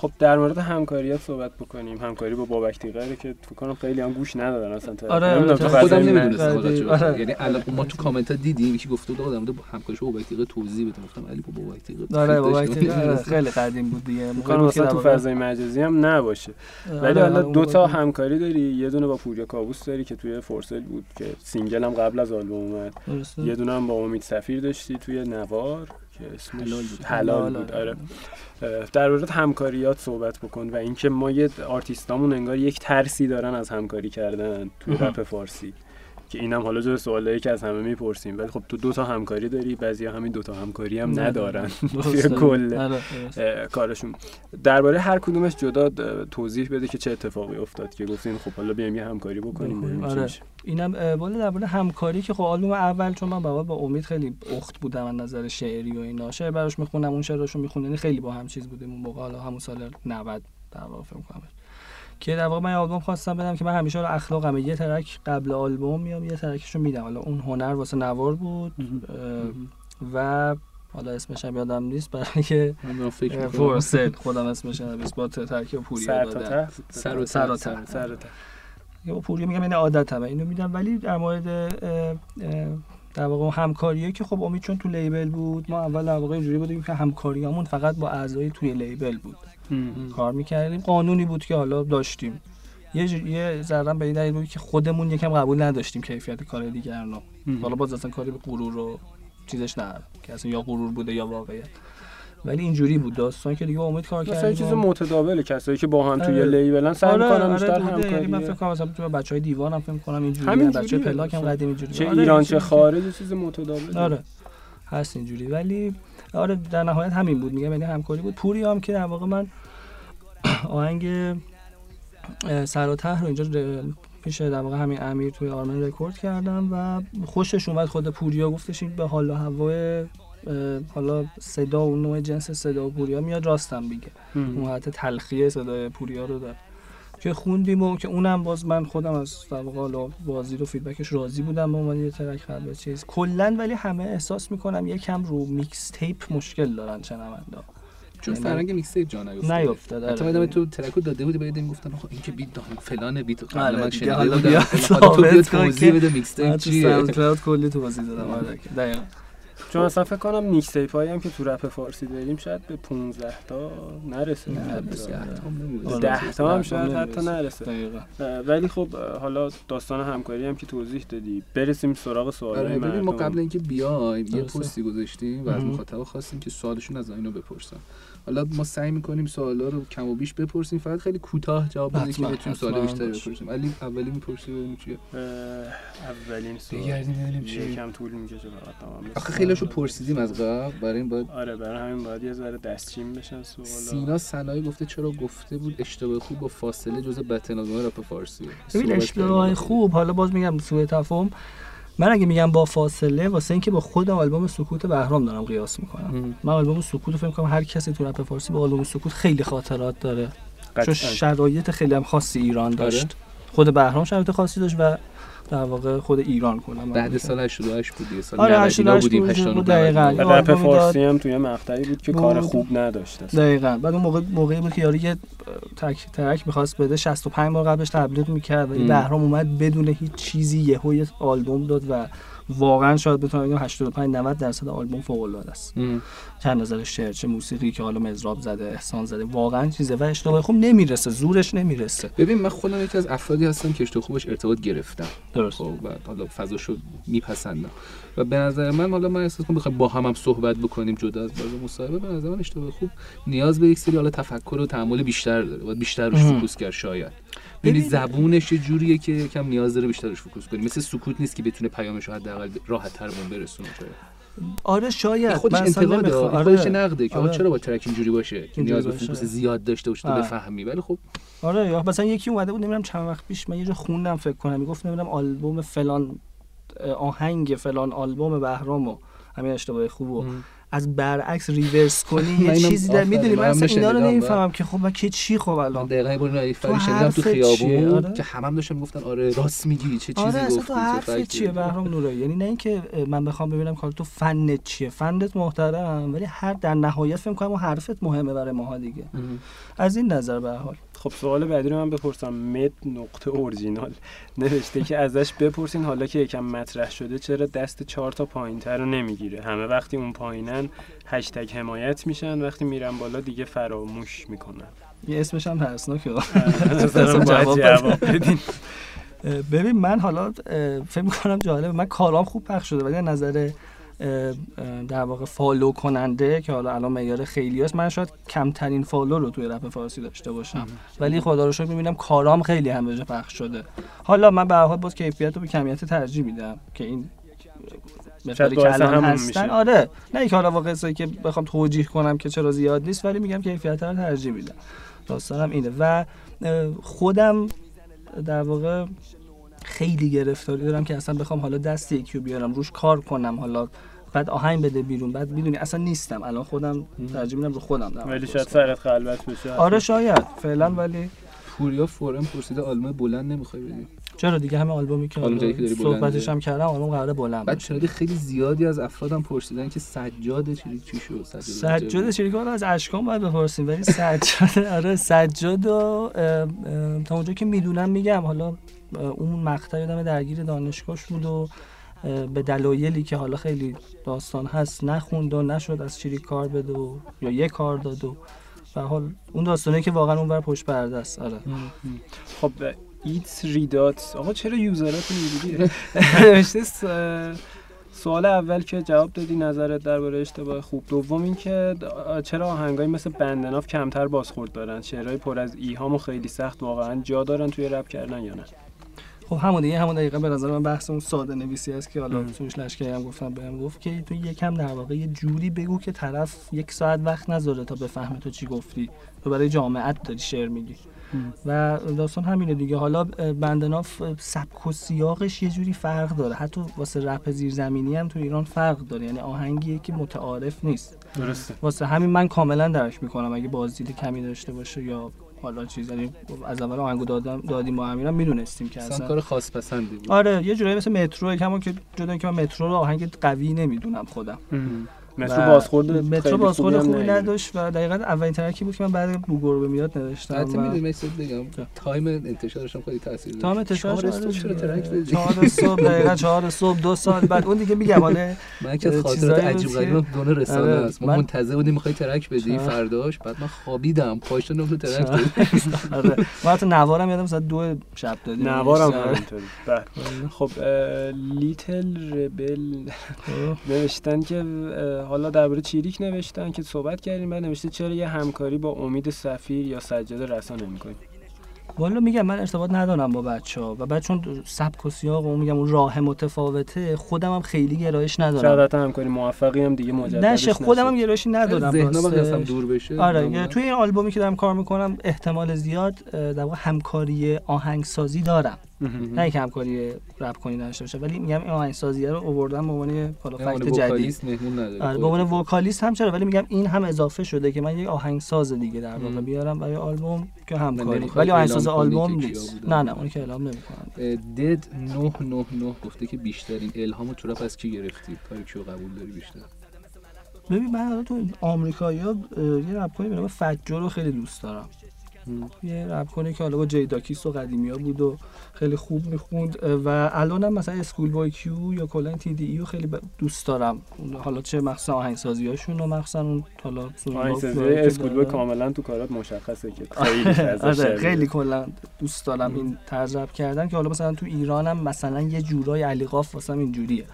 خب در مورد همکاری ها صحبت بکنیم. همکاری با بابک تیغه که تو کنم خیلی هم گوش ندادن اصلا آره, آره خودم نمی‌دونستم آره. یعنی الان ما تو کامنت ها دیدیم یکی گفته بود آقا همکاریش با بابک تیغه توضیح بده. گفتم علی با بابک تیغه. آره بابک تیغه خیلی قدیم بود دیگه. ممکن مثلا تو فضای مجازی هم نباشه. آره، ولی حالا دو تا همکاری داری. یه دونه با پوریا کابوس داری که توی فورسل بود که single هم قبل از آلبوم اومد. یه دونه هم با امید سفیر داشتی توی نوار. که اسمش حلال بود, حلال بود. آره. در مورد همکاریات صحبت بکن و اینکه ما یه آرتیستامون انگار یک ترسی دارن از همکاری کردن توی رپ فارسی. که اینم حالا جز سوالایی که از همه می‌پرسیم. ولی خب تو دو تا همکاری داری بعضی همین دو تا همکاری هم ندارن. کل کارشون. درباره هر کدومش جدا توضیح بده که چه اتفاقی افتاد که گفتین خب حالا بیایم یه همکاری بکنیم آره. اینم بالا درباره همکاری که خب آلبوم اول چون من با با امید خیلی اخت بودم از نظر شعری و اینا. شعر براش می‌خونم اون شعراشو می‌خونم. یعنی خیلی با هم چیز بودیم اون موقع حالا همون سال 90 در واقع فکر که در واقع من آلبوم خواستم بدم که من همیشه رو اخلاقم یه ترک قبل آلبوم میام یه ترکشو میدم. حالا اون هنر واسه نوار بود و حالا اسمش هم یادم نیست برای فرصت خودم اسمش نیست با ترک پوری دادم سر و سر و سر یا پوری میگم این عادتمه. اینو میدم. ولی در مورد در واقع همکاریه که خب امید چون تو لیبل بود ما اول در واقع اینجوری بودیم که همکاریامون فقط با اعضای توی لیبل بود. کار می‌کردیم. قانونی بود که حالا داشتیم. یه یه ذره به این دلیل بود که خودمون یکم قبول نداشتیم کیفیت کار دیگران حالا باز اصلا کاری به غرور رو چیزش نه. که اصلا یا غرور بوده یا واقعیت. ولی اینجوری بود. داستان که دیگه با امید کار کردیم چیز متداوله. کسایی که با هم توی آره. لیبلن سعی آره می‌کنن بیشتر آره همکاری. یعنی من فکر کنم مثلا تو بچهای دیوان هم فکر کنم اینجوری همین بچهای پلاک هم قدیم اینجوری. چه آره ایران چه خارج چیز متداول آره. هست اینجوری. ولی آره در نهایت همین بود. میگم یعنی همکاری بود. پوری هم که در واقع من آهنگ سر و ته رو اینجا پیش در واقع همین امیر توی آرمن رکورد کردم و خوشش اومد خود پوریا گفتش این به حال و هوای حالا صدا و نوع جنس صدا و پوریا میاد راستم بگه اون حالت تلخیه صدای پوریا رو داره. که خوندیم و که اونم باز من خودم از در واقع بازی رو feedback ش راضی بودم به عنوان یه track خلوت چیز. کلا ولی همه احساس می‌کنم یکم رو میکس tape مشکل دارن چنوندا. چون یعنی فرهنگ mixtape جا نیفتاد نیفتاد حتی آره. تو track و داده بودی بعد گفتن آخه این که بیت فلان بیت قبل من شنیده بیا تو بیا توضیح بده mixtape چیه. کلی توضیح دادم آره دقیقاً. چون اصلا فکر کنم نیکس tape هایی هم که تو رپ فارسی داریم شاید به 15 تا نرسه. نه 10 تا هم شاید حتی نرسه. ولی خب حالا داستان همکاری هم که توضیح دادی. برسیم سراغ سوال آره ببین ما قبل اینکه بیایم یه پستی گذاشتیم و از مخاطب خواستیم که سوالشون از اینو بپرسن. حالا ما سعی می‌کنیم سوالا رو کم و بیش بپرسیم فقط خیلی کوتاه جواب بدیم که بتونیم سوال بیشتری بپرسیم. ولی اولی می‌پرسیم ببینیم چیه؟ اولین سوال. بگردیم ببینیم چیه یکم طول می‌کشه فقط تمام آخه خیلیشو پرسیدیم از قبل برای این باید آره برای همین باید یه ذره دستچین بشن سوالا. سینا سنایی گفته چرا گفته بود اشتباه خوب با فاصله جزء بتنازمه رپ فارسی. ببین اشتباه خوب. حالا باز میگم سوء تفاهم. من اگه میگم با فاصله واسه اینکه با خود آلبوم سکوت بهرام دارم قیاس می‌کنم. من آلبوم سکوت فکر کنم هر کسی تو رپ فارسی با آلبوم سکوت خیلی خاطرات داره. چون شرایط خیلی هم خاصی ایران. داشت. خود بهرام شرایط خاصی داشت و در واقع خود ایران کنم. بعد سال 88 بود دیگه سال آره 98 بودیم 89 دقیقاً. و رپ فارسی هم توی مقطعی بود که کار خوب نداشت دقیقاً. بعد اون موقع موقعی بود که یارو یه ترک ترک می‌خواست بده 65 بار قبلش تبلیغ می‌کرد ولی بهرام اومد بدون هیچ چیزی یهو یه آلبوم داد و واقعا شاید بتونم بگم 85 90 درصد آلبوم فوق العاده است چند نظر شعر چه موسیقی که حالا مزراب زده احسان زده واقعا چیزه. و اشتباه خوب نمی‌رسه زورش نمی‌رسه. ببین من خودم یکی از افرادی هستم که اشتباه خوبش ارتباط گرفتم. درست. خب و حالا فضاشو میپسندم. و به نظر من حالا من احساس کنم بخوایم با هم هم صحبت بکنیم جدا از باز مصاحبه به نظر من اشتباه خوب نیاز به یک سری حالا تفکر و تحمل بیشتر داره. باید بیشتر روش focus کرد شاید. ببین زبونش یه جوریه که یکم نیاز داره بیشتر روش focus کنی. مثل سکوت نیست که بتونه پیامش رو حداقل راحت تر برسونه. آره شاید. خودش انتقاده. آره. خودش نقده که آره. چرا با track اینجوری باشه؟ که نیاز به focus زیاد داشته باشه تا بفهمی. ولی خب. آره یا مثلا یکی اومده بود نمی‌دونم چند وقت پیش من یه جا خوندم فکر کنم. می‌گفت نمی‌دونم آلبوم فلان آهنگ فلان آلبوم بهرامو همین اشتباه خوبو. از برعکس ریورس کنی یه چیزی در می‌دونی من اصلا اینا رو نمی‌فهمم که خب من که چی خب الان؟ دقیقاً با این فری شنیدم تو خیابون آره؟ که همم داشتن می‌گفتن آره راست میگی چه چیزی آره گفتی تو حرفت چیه بهرام نورایی؟ یعنی نه اینکه من بخوام ببینم کار تو فنت چیه. فنت محترم ولی هر در نهایت فکر کنم حرفت مهمه برای ماها دیگه. از این نظر به حال. خب سوال بعدی رو من بپرسم. مد نقطه اورجینال. نوشته که ازش بپرسین حالا که یکم مطرح شده چرا دست چهار تا پایینتر رو نمی‌گیره؟ همه وقتی اون پایینن hashtag حمایت میشن. وقتی میرن بالا دیگه فراموش می‌کنن. یه اسمش هم ترسناکه جواب بدین. ببین من حالا فکر می‌کنم جالبه. من کارام خوب پخش شده ولی نظر در واقع follow کننده که حالا الان معیار خیلی هست من شاید کمترین follow رو توی رپ فارسی داشته باشم. ولی خدا رو شکر می‌بینم کارام خیلی هم جا پخش شده. حالا من به هر حال باز کیفیت رو به کمیت ترجیح میدم که این مثالی که الان هستن. آره. نه اینکه حالا واقعا که بخوام توجیه کنم که چرا زیاد نیست ولی میگم کیفیت رو ترجیح میدم. داستانم اینه. و خودم در واقع خیلی گرفتاری دارم که اصلا بخوام حالا دست یکی رو بیارم روش کار کنم حالا بعد آهنگ بده بیرون. بعد می‌دونی اصلا نیستم. الان خودم ترجیح میدم رو خودم. ولی شاید سرت خلوت بشه. آره شاید. فعلا ولی پوریا فورم پرسیده آلبوم بلند نمی‌خوای بدی؟ چرا؟ دیگه همه آلبومی که صحبتش هم کردم آلبوم قراره بلند بعد شاید خیلی زیادی از افرادم پرسیدن که سجاد چی چی شد؟ سجاد سجاد چریک از اشکان باید بپرسیم. ولی سجاد آره سجاد و تا اونجا که می‌دونم میگم. حالا اون مقطع یادم درگیر دانشگاهش بود و به دلایلی که حالا خیلی داستان هست نخوند و نشد از چیری کار بده و یا یه کار داد و به حال اون داستانه که واقعا اون بر پشت پرده است آره. خب ایتس ریدات. آقا چرا یوزرات اینجوریه؟ سوال اول که جواب دادی نظرت درباره اشتباه خوب. دوم این که چرا آهنگای مثل بندناف کمتر بازخورد دارن؟ شعرهای پر از ایهام و خیلی سخت واقعا جا دارن توی رپ کردن یا نه؟ خب همون دیگه همون دقیقا به نظر من بحث اون ساده نویسی است که حالا توش لشکری هم گفتم بهم گفت که تو یکم در واقع یه جوری بگو که طرف یک ساعت وقت نذاره تا بفهمه تو چی گفتی. تو برای جامعت داری شعر میگی. و داستان همینه دیگه. حالا بندناف سبک و سیاقش یه جوری فرق داره. حتی واسه رپ زیرزمینی هم تو ایران فرق داره. یعنی آهنگیه که متعارف نیست. درسته. واسه همین من کاملا درک می‌کنم اگه بازدید کمی داشته باشه یا حالا چیز یعنی از اول آهنگو دادم دادیم با امیرم می‌دونستیم که اصلا کار خاص پسندی بود. آره یه جورایی مثل مترو کما که جدا که من مترو رو آهنگ قوی نمی‌دونم خودم. مترو بازخورد مترو بازخورد خوبی نداشت و دقیقا اولین track ی بود که من بعد بوگور به میاد نوشتم حتی می‌دونی مثل بگم. time انتشارش هم خیلی تاثیر داشت. time انتشارش آره چرا track بدی؟ 4 صبح دقیقاً 4 صبح دو سال بعد اون دیگه میگم حالا من که خاطرات عجیب غریب دون رسانه است. ما منتظر بودیم می‌خوای track بدی فرداش. بعد من خوابیدم. پاشتون تو track دادی آره. ما حتی نوارم یادم ساعت دو شب دادیم. نوارم همینطوری. خب لیتل ربل نوشتن که حالا درباره چیریک نوشتن که صحبت کردیم بعد نوشته چرا یه همکاری با امید سفیر یا سجاده رسا نمی‌کنی؟ والا میگم من ارتباط ندارم با بچه ها و بعد چون سبک و سیاق و میگم اون راه متفاوته خودم هم خیلی گرایش ندارم. شاید همکاری موفقی هم دیگه مجددش نشه خودم هم گرایشی ندارم ذهنم دور بشه. آره توی این آلبومی که دارم کار می‌کنم احتمال زیاد در واقع همکاری آهنگسازی دارم. نه اینکه همکاری رپ کنی داشته باشه ولی میگم این آهنگسازی رو آوردن به عنوان حالا فکت جدید. آره به عنوان وکالیست هم چرا؟ ولی میگم این هم اضافه شده که من یک آهنگساز دیگه در واقع بیارم برای آلبوم که همکاری. ولی آهنگساز آلبوم نیست. نه نه اون که اعلام نمی‌کنم. دد 999 گفته که بیشترین الهامو تو رپ از کی گرفتی؟ کاری کیو قبول داری بیشتر؟ ببین من تو آمریکایی‌ها یه رپ کنی به نام فجر رو خیلی دوست دارم. یه رپ کنی که حالا با Jadakiss و قدیمی ها بود و خیلی خوب می‌خوند. و الان هم مثلا ScHoolboy Q یا کلا TDE رو خیلی دوست دارم. حالا چه مخصوصا آهنگسازی هاشون و مخصوصا اون حالا آهنگسازی ScHoolboy کاملا تو کارات مشخصه که خیلی آره خیلی کلا دوست دارم این طرز کردن که حالا مثلا تو ایرانم مثلا یه جورای علی قاف واسم اینجوریه.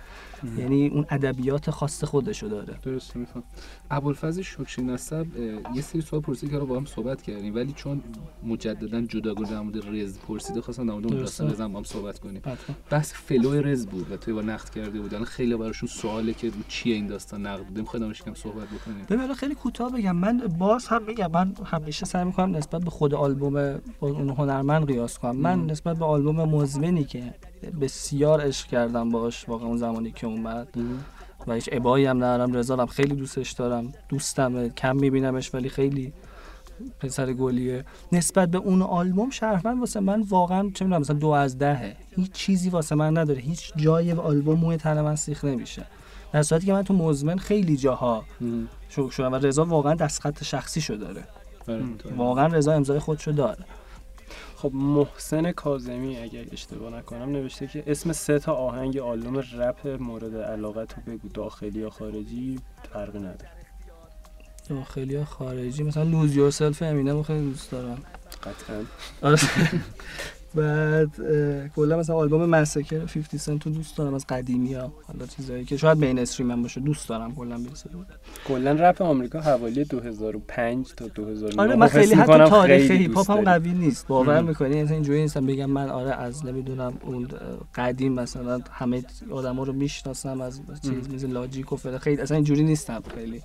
یعنی اون ادبیات خاص خودشو داره. درست میفهم. ابوالفضل شکری نسب یه سری سوال پرسید که رو با هم صحبت کردیم ولی چون مجددا جداگانه در مورد رز پرسیده خواستم در مورد اون داستان رز با هم صحبت کنیم. بس فلو رز بود و توی با نقد کرده بودن خیلی براشون سواله که رو چیه این داستان نقد بودیم خودم کم صحبت بکنیم. ببین خیلی کوتاه بگم. من باز هم میگم من همیشه سعی می‌کنم نسبت به خود آلبوم اون هنرمند قیاس کنم. من نسبت به آلبوم مزمنی که بسیار عشق کردم باش واقعا اون زمانی که اومد. و هیچ ابایی هم ندارم رضا خیلی دوستش دارم دوستم کم میبینمش ولی خیلی پسر گلیه. نسبت به اون آلبوم شهروند واسه من واقعا چه می‌دونم مثلا دو از دهه. هیچ چیزی واسه من نداره هیچ جای آلبوم موی تن من سیخ نمیشه. در صورتی که من تو مزمن خیلی جاها شوک شدم و رضا واقعا دستخط شخصی شو داره واقعا رضا امضای خودشو داره. خب محسن کازمی اگر اشتباه نکنم نوشته که اسم سه تا آهنگ آلبوم رپ مورد علاقت رو بگو. داخلی یا خارجی فرقی نداره. داخلی یا خارجی؟ مثلا Lose Yourself امینم خیلی دوست دارم. قطعا. آره. بعد کلا مثلا آلبوم Massacre 50 Cent تو دوست دارم از قدیمی ها حالا چیزایی که شاید main stream هم باشه دوست دارم کلا برسه کلا رپ آمریکا حوالی 2005 تا 2009 آره من خیلی حتی تاریخ هیپ هاپ هم قوی نیست. باور می‌کنی؟ مثلا اینجوری نیستم بگم من آره از نمی‌دونم اون قدیم مثلا همه آدما رو می‌شناسم از چیز مثل Logic و فلان. خیلی اصلا اینجوری نیستم خیلی.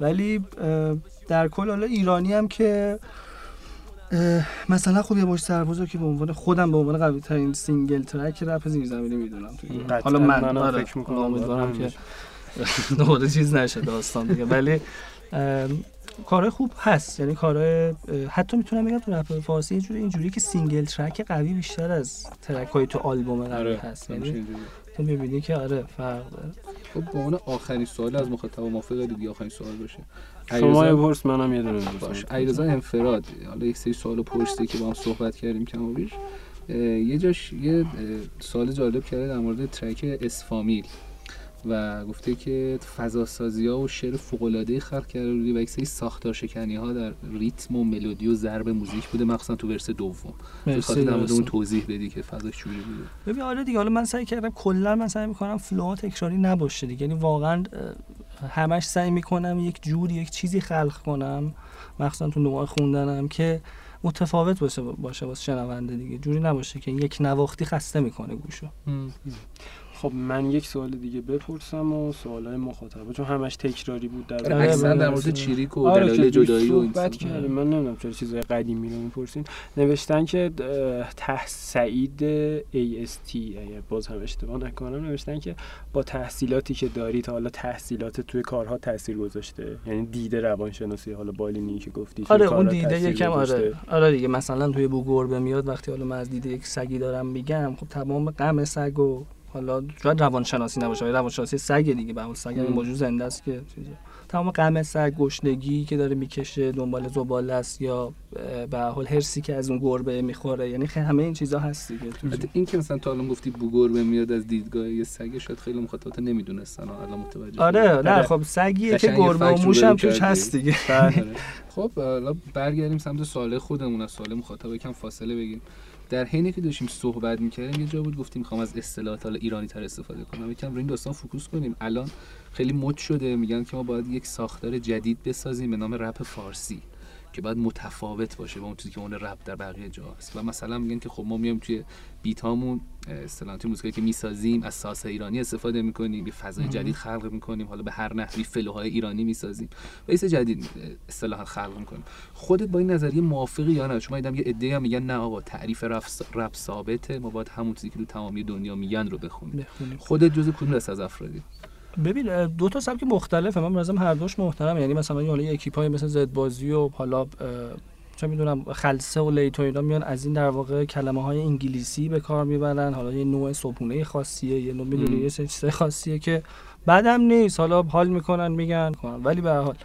ولی در کل حالا ایرانی هم که مثلا خب یه مش سربازو که به عنوان خودم به عنوان قوی ترین single track رپ زیرزمینی می‌دونم حالا من, من آره. فکر می‌کنم امیدوارم که دوباره چیز نشه داستان دیگه. ولی کارهای خوب هست. یعنی کارهای حتی می‌تونم بگم تو رپ فارسی اینجوری اینجوری که single track قوی بیشتر از track های تو آلبوم قوی آره، هست. یعنی تو می‌بینی که آره فرق داره. خب به عنوان آخرین سوال از مخاطب موافق دیگه آخرین سوال باشه. شما یه پرس منم یه دونه باشه ایرزا انفراد. حالا یک سری سوال پرسیده که با هم صحبت کردیم کم و بیش. یه جاش یه سوال جالب کرده در مورد track اسم فامیل و گفته که فضا سازی ها و شعر فوق العاده خلق کرده بودی و یک سری ساختار شکنی ها در ریتم و ملودی و ضرب موزیک بوده مخصوصا تو ورس دوم. خاطر در اون توضیح بدی که فضا چوری بوده. ببین آره دیگه حالا من سعی کردم کلا من سعی می‌کنم فلو تکراری نباشه دیگه. یعنی واقعا همش سعی می‌کنم یک جوری یک چیزی خلق کنم. مخصوصا تو نوع خوندنم که متفاوت باشه باشه واسه شنونده دیگه. جوری نباشه که یک نواختی خسته می‌کنه گوشو. خب من یک سوال دیگه بپرسم و سوالای مخاطب. چون همش تکراری بود در اصلا در مورد چیریک و آره دلایل جدایی و صحبت کردیم. من نمی‌دونم چرا چیزای قدیمی رو می‌پرسین. نوشتن که ته سعید AST اگر باز هم اشتباه نکنم. نوشتن که با تحصیلاتی که داری تا حالا تحصیلات توی کارها تاثیر گذاشته. یعنی دیده روانشناسی حالا بالینی که گفتی آره اون دیده یکم آره. آره دیگه مثلا توی بو گربه میاد وقتی حالا من از دیده یک سگی دارم میگم خب تمام غم سگ و حالا شاید روانشناسی نباشه ولی روانشناسی سگ دیگه به سگ هم موجود زنده است که تمام غم سگ گشنگی که داره می‌کشه دنبال زباله است یا به حال هرسی که از اون گربه می‌خوره یعنی همه این چیزا هست دیگه. این که مثلا تا الان گفتی بو گربه میاد از دیدگاه یه سگ شاید خیلی مخاطبات نمی‌دونستن الان متوجه آره نه خب سگیه که گربه و موش هم توش هست دیگه. آره. خب حالا برگردیم سمت سوال خودمون از سوال مخاطب یکم فاصله بگیم. در حینی که داشتیم صحبت می‌کردیم یه جا بود گفتیم می‌خوام از اصطلاحات حالا ایرانی تر استفاده کنم. یکم روی این داستان focus کنیم. الان خیلی مد شده. میگن که ما باید یک ساختار جدید بسازیم به نام رپ فارسی. که باید متفاوت باشه با اون چیزی که اون رپ در بقیه جا هست. و مثلا میگن که خب ما میایم توی بیتامون اصطلاحاً توی موسیقی که می‌سازیم از ساز ایرانی استفاده می‌کنیم یه فضای جدید خلق می‌کنیم حالا به هر نحوی flow های ایرانی می‌سازیم. و جدید اصطلاحا خلق می‌کنیم. خودت با این نظریه موافقی یا نه؟ چون دیدم یه عده میگن نه آقا تعریف رپ ثابته ما باید همون چیزی که تو تمامی دنیا میگن رو بخونیم. خودت جزء کدوم از افرادی؟ ببین دو تا سبک مختلفه. من مثلا هر دوش محترم. یعنی مثلا حالا اکیپای مثل زد بازی و حالا چه می‌دونم خلصه و لیتو اینا میان از این در واقع کلمه های انگلیسی به کار می‌برن. حالا یه نوع صبحونه خاصیه یه نوع می‌دونی یه چیز خاصیه که بعدم نیست. حالا حال می‌کنن میگن. ولی به حال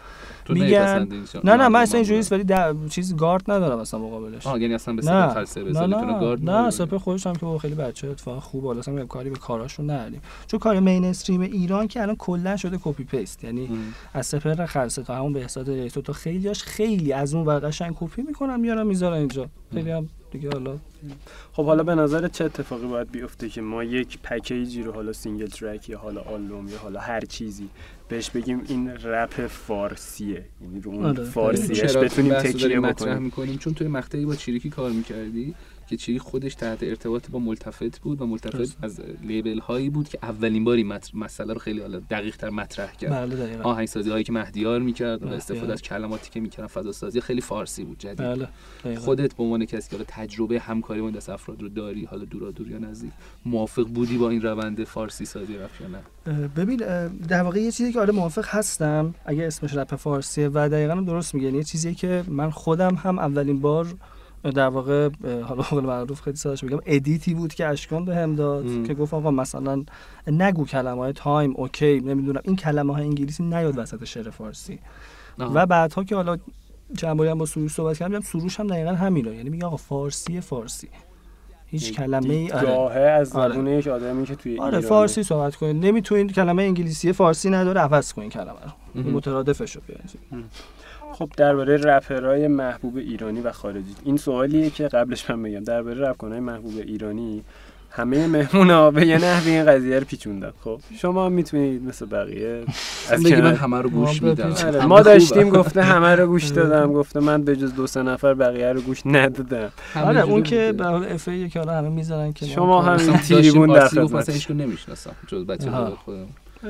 میگن. نه نه من اصلا اینجوریه ولی چیز گارد ندارم اصلا مقابلش. آه یعنی اصلا به سپهر خلسه نه نه. گارد نه سپهر خودش هم که خیلی بچه اتفاق خوب حالا اصلا کاری به کاراشون نداریم. چون کار mainstream ایران که الان کلا شده copy paste یعنی از سپهر خلسه تا همون بهزاد ریتو تا خیلیاش خیلی از اون ور قشنگ کپی می‌کنم میارم می‌ذارم اینجا. خیلی هم دیگه حالا. خب حالا به نظر چه اتفاقی باید بیفته که ما یک package ی رو حالا single track یا حالا آلبوم یا حالا هر چیزی بهش بگیم این رپ فارسیه. یعنی رو اون آره. فارسیش بتونیم تکیه بکنیم. چون توی مقطعی با چیریکی کار می‌کردی. که چیری خودش تحت ارتباط با ملتفت بود و ملتفت از لیبل هایی بود که اولین باری مسئله رو خیلی حالا دقیق تر مطرح کرد. بله آهنگسازی هایی که مهدیار می‌کرد و استفاده از کلماتی که می‌کردن فضا سازی خیلی فارسی بود جدید. بله. خودت به عنوان کسی که تجربه همکاری با دست افراد رو داری حالا دورا دور یا نزدیک موافق بودی با این روند فارسی سازی رفت یا نه؟ ببین در واقع یه چیزی که آره موافق هستم اگه اسمش رپ فارسیه و دقیقا درست میگه یه چیزی که من خودم هم اولین بار در واقع حالا قول معروف خیلی سادهش بگم edit ی بود که اشکان به هم داد که گفت آقا مثلا نگو کلمه های time okay نمی‌دونم. این کلمه های انگلیسی نیاد وسط شعر فارسی. آه. و بعدها که حالا چند هم با سروش صحبت کردم سروش هم دقیقا همینه. یعنی میگه آقا فارسی فارسی. هیچ کلمه ای آره. از زبون آره. یک آدمی که توی آره فارسی صحبت کنید. نمی‌تونید کلمه انگلیسی فارسی نداره عوض کنید کلمه رو. مترادفش رو خب درباره رپرهای محبوب ایرانی و خارجی. این سوالیه که قبلش من بگم درباره رپ محبوب ایرانی همه مهمونا به یه نحوی این قضیه رو پیچوندن. خب شما می‌تونید مثل بقیه از من همه رو گوش میدم. آره، ما داشتیم گفته همه رو گوش دادم. گفته من به جز دو سه نفر بقیه رو گوش ندادم. آره اون که به اف که حالا همه می‌ذارن که شما هم تیریبون در خدمت. هیچ نمی‌شناسم جز بچه خودم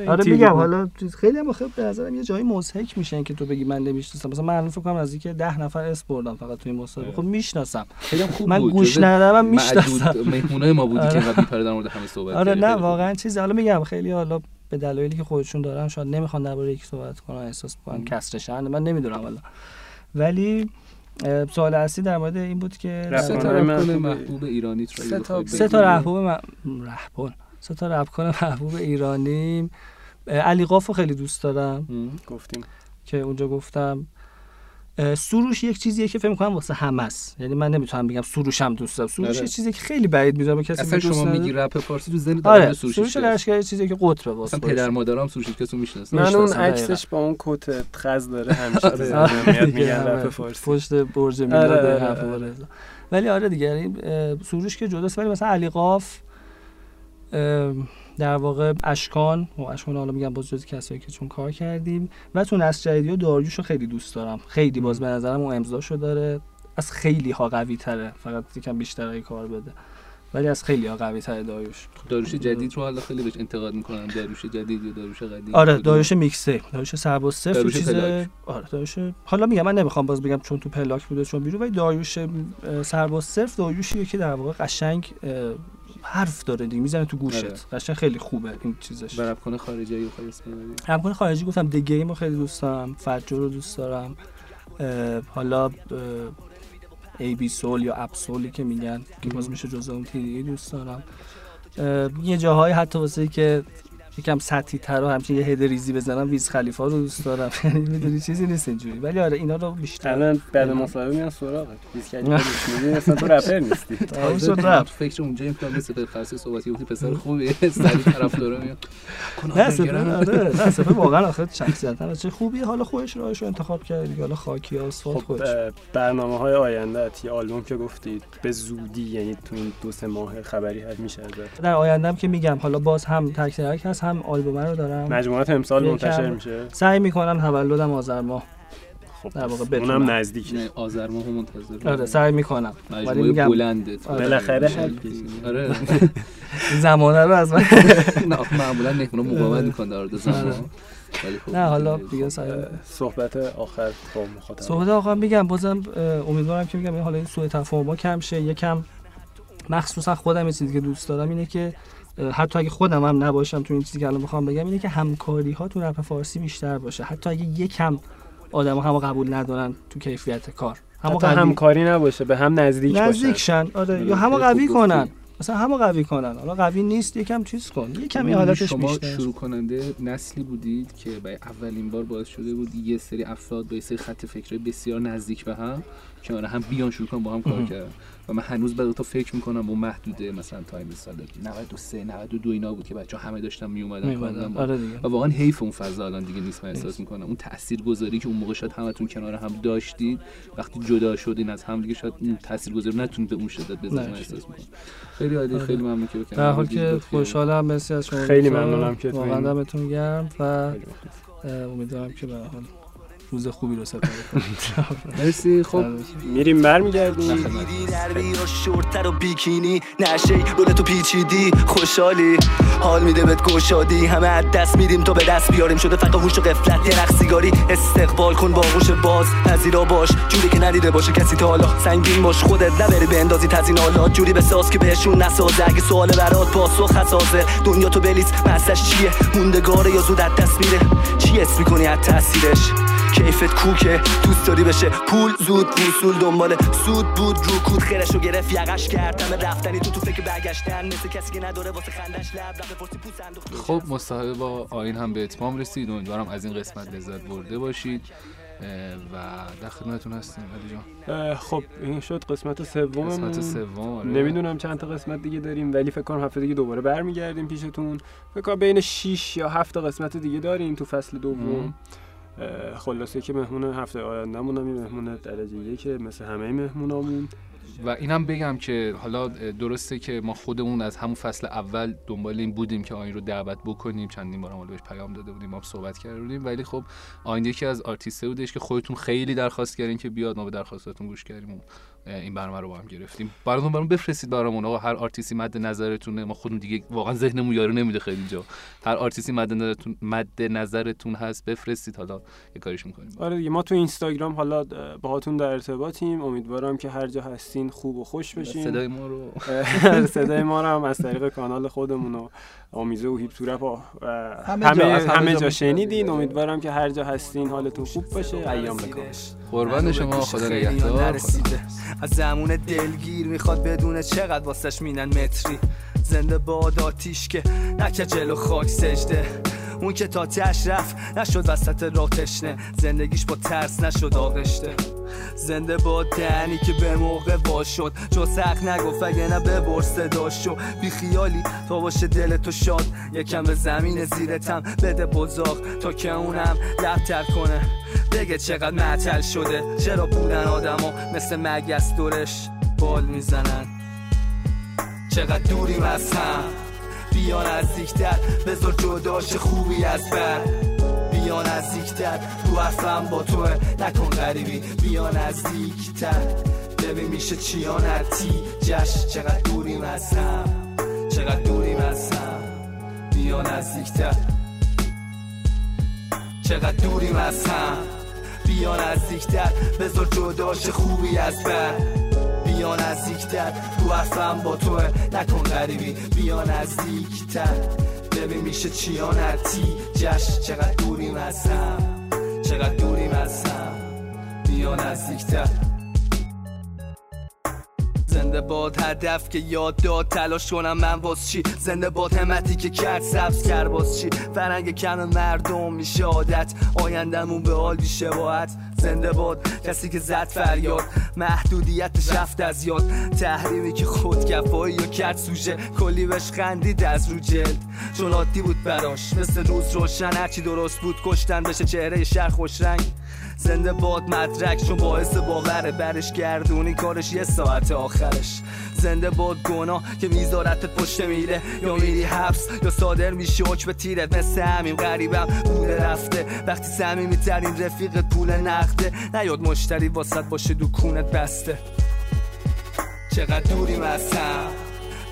آره میگم حالا خیلی هم خب به نظرم یه جایی مضحک میشن که تو بگی من نمی‌شناسم. مثلا من فکر کنم از اینکه 10 نفر اس بردم فقط توی مسابقه خب می‌شناسم. خیلی خوب من گوش ندادم می‌شناسم. مهمونای ما بودی که قبل در مورد همه صحبت آره نه واقعا چیز. حالا میگم خیلی حالا به دلایلی که خودشون دارن شاید نمی‌خوان درباره یک صحبت کنن احساس کنن کسر شهر. من نمی‌دونم حالا. ولی سوال اصلی در مورد این بود که سه تا محبوب ایرانی سه تا محبوب رهبر. سه تا رپ کنه محبوب ایرانی علی قاف خیلی دوست دارم. گفتیم. که اونجا گفتم. سروش یک چیزیه که فکر می‌کنم واسه همه است. یعنی من نمی‌تونم بگم سروش هم دوست دارم. سروش آره. یه چیزی که خیلی بعید می‌ذارم کسی اصلا شما میگی رپ فارسی تو ذهن آره. سروش سروش لشکری چیزی که قطبه واسه اصلا پدر مادرام سروش کسو می‌شناسن من اون عکسش با اون کت خز داره همیشه آره. میگن رپ فارسی. پشت برج میلاد ولی آره دیگه سروش که جداست ولی مثلا علی قاف در واقع اشکان و اشکان حالا میگم باز جز کسایی که چون کار کردیم. و تو نسل جدیدی و داریوش رو خیلی دوست دارم. خیلی باز به نظرم اون امضاشو داره. از خیلی ها قوی تره فقط یکم بیشتر کار بده. ولی از خیلی ها قوی تره داریوش داریوش جدید رو حالا خیلی بهش انتقاد می‌کنن داریوش جدید یا داریوش قدیم. آره داریوش میکسه. داریوش سرباز صفر چیز آره داریوش حالا میگم من نمی‌خوام باز بگم چون تو پلاک بوده چون بیرون ولی داریوش سرباز صفر داریوشیه که در واقع قشنگ حرف داره دیگه می‌زنه تو گوشت. آره. قشنگ خیلی خوبه این چیزش. رپ کنه خارجی یا رپ کنه خارجی گفتم The Game خیلی دوست دارم فجر رو دوست دارم. حالا Ab-Soul یا Ab-Soul ی که میگن که باز میشه جزء اون TDE ه دوست دارم. یه جاهایی حتی واسه که یکم سطحی تر و همچین یه هد ریزی بزنم Wiz Khalifa رو دوست دارم. یعنی می‌دونی چیزی نیست اینجوری. ولی آره اینا رو بیشتر. الان بعد مصاحبه میان سراغت. Wiz Khalifa می‌دونی اصلا تو رپر نیستی. تازه رپ فکر اونجا این فلان مثل فارسی صحبتی گفتی پسر خوبیه سری طرفدارا میاد. نه سپهر آره. نه سپهر واقعا آخر شخصیت چه خوبی حالا خودش راهش رو انتخاب کرد دیگه حالا خاکی آسفالت خودش. برنامه های آینده یه آلبوم که گفتید به زودی یعنی تو این دو سه ماه خبری هست میشه در آینده که میگم. حالا باز هم تک تک هست. هم آلبوم رو دارم. مجموعات امسال منتشر میشه. سعی می‌کنم تولدم آذر ماه. خب در واقع بتونم. اونم نزدیک آذر ماه منتظر آره سعی می‌کنم. ولی میگم بلنده. آره. بالاخره. آره. این زمانه رو از من نه معمولا مهمونا مقاومت می‌کنن در زمان. آره. ولی خب نه حالا دیگه سعی صحبت آخر با مخاطب. صحبت آقا میگم بازم امیدوارم که میگم این حالا این سوء تفاهم کم شه. یکم مخصوصا خودم یه چیزی که دوست دارم اینه که حتی اگه خودم هم نباشم تو این چیزی که الان می‌خوام بگم اینه که همکاری ها تو رپ فارسی بیشتر باشه. حتی اگه یکم آدم هم قبول ندارن تو کیفیت کار. حتی قوی همکاری نباشه به هم نزدیک باشه. نزدیکشن آره یا همو خوب قوی. کنن. مثلا همو قوی کنن. حالا قوی نیست یکم چیز کن. یکم این حالتش شما بیشتر. شروع کننده نسلی بودید که برای اولین بار باعث شده بود یه سری افراد با یه سری خط فکری بسیار نزدیک به هم کنار هم بیان شروع کنن با هم کار کردن. و من هنوز بعد تا فکر می‌کنم با محدوده مثلا تایم سال 93 92 اینا بود که بچه همه داشتن می اومدن می‌اومدن. آره و واقعا حیف اون فضا الان دیگه نیست من احساس می‌کنم. اون تاثیرگذاری که اون موقع شاید همتون کنار هم داشتید وقتی جدا شدین از هم دیگه شاید اون تاثیرگذاری نتونید به اون شدت نه. احساس می‌کنم. خیلی عالی خیلی ممنون که در حال که خوشحالم. مرسی از شما. خیلی. ممنونم که تو واقعا این- دمتون گرم و امیدوارم که به هر حال روز خوبی رو سپری مرسی خب. میریم برمیگردیم. میری در و شورتر و بیکینی. نشی رول تو پیچیدی. خوشحالی. حال میده بهت گشادی. همه از دست میدیم تا به دست بیاریم. شده فقط هوش و قفلت. یه نخ سیگاری. استقبال کن با آغوش باز. پذیرا باش. جوری که ندیده باشه کسی تا حالا. سنگین باش خودت نبری بندازی تزین حالات جوری بساز که بهشون نسازه. اگه سوال برات پاسخ حساسه دنیا تو بلیس مزش چیه؟ موندگاره یا زود از دست میره؟ چی اسم می‌کنی از تاثیرش؟ کیفت کوکه دوست داری بشه. پول زود وصول دنبال سود بود. رو کود خیرشو گرفت یقش کرد. همه رفتنی تو تو فکر برگشتن. مثل کسی که نداره واسه خندش لب. رفت بپرسی پوست انداخت خب مصاحبه با آین هم به اتمام رسید. امیدوارم از این قسمت لذت برده باشید. و در خدمتتون هستیم علی جان. خب این شد قسمت سوم. قسمت سوم آره. نمی‌دونم چند تا قسمت دیگه داریم ولی فکر کنم هفته دیگه دوباره برمیگردیم پیشتون. فکر کنم بین 6 یا 7 تا قسمت دیگه داریم تو فصل دوم. خلاصه که مهمون هفته آیندهمون هم مهمون درجه یکه مثل همه مهمونامون. و اینم بگم که حالا درسته که ما خودمون از همون فصل اول دنبال این بودیم که آین رو دعوت بکنیم. چندین بار هم بهش پیام داده بودیم ما صحبت کرده بودیم ولی خب آین یکی از آرتیسته بودش که خودتون خیلی درخواست کردین که بیاد ما به درخواستاتون گوش کردیم این برنامه رو با هم گرفتیم. براتون برام بفرستید برامون. آقا هر آرتیستی مد نظرتونه. ما خودمون دیگه واقعا ذهنمون یارو نمیده خیلی جا. هر آرتیستی مد نظرتون مد نظرتون هست بفرستید. حالا یه کاریش می‌کنیم. آره دیگه ما تو اینستاگرام حالا باهاتون در ارتباطیم. امیدوارم که هر جا هستین خوب و خوش بشین. صدای ما رو صدای ما رو هم از طریق کانال خودمون و آمیزه و هیپ تورپ و همه همه جا، از همه همه جا. شنیدین. امیدوارم که هر جا هستین حالتون خوب باشه. ایام بکن قربان شما خدا نگهدار. نرسیده. از زمون دلگیر می‌خواد بدونه چقدر واسش مینن متری. زنده باد آتیش که نکه جلو خاک سجده. اون که تا تش رفت نشد وسط راه تشنه. زندگیش با ترس نشد آغشته. زنده با دنی که به موقع وا چو سخت نگفت اگه نه ببر صداشو بی خیالی تا باشه دل تو شاد. یکم به زمین زیرتم بده بزاق. تا که اونم لبتر کنه. بگه چقدر معطل شده. چرا بودن آدما مثل مگس دورش بال می‌زنن؟ چقدر دوریم از هم بیا نزدیکتر بذار جداش خوبی از بر. بیا نزدیکتر تو حرفم با توه. نکن غریبی بیا نزدیکتر ببین میشه چیان تی جش چقدر دوریم از هم چقدر دوریم از هم بیا نزدیکتر چقدر دوریم از هم بیا نزدیکتر بذار جداش خوبی از بر. بیا نزدیکتر تو حرفم با توه. نکن غریبی. بیا نزدیکتر ببین میشه چیان تی جش چقدر دوریم از هم. چقدر دوریم از هم. بیا نزدیکتر زنده باد هدف که یاد داد تلاش کنم من واس چی؟ زنده باد همتی که کرد سبز کرد باز چی؟ فرنگ کم مردم میشه عادت آیندمون به حال بیشباهت زنده باد کسی که زد فریاد محدودیتش رفت از یاد. تحریمی که خود کفایی و کرد سوژه کلی بهش خندید از رو جلد. چون عادی بود براش مثل روز روشن هرچی درست بود کشتن بشه چهره شهر خوش رنگ. زنده باد مدرک چون باعث باوره برش گردونی کارش یه ساعت آخرش. زنده باد گناه که میذارتت پشت میره. یا میری حبس یا صادر میشی به تیرت مثل همین غریبم. بوده رفته وقتی سمیمی ترین رفیقت پول نقده. نیاد مشتری واسط باشه دکونت بسته. چقدر دوریم از هم؟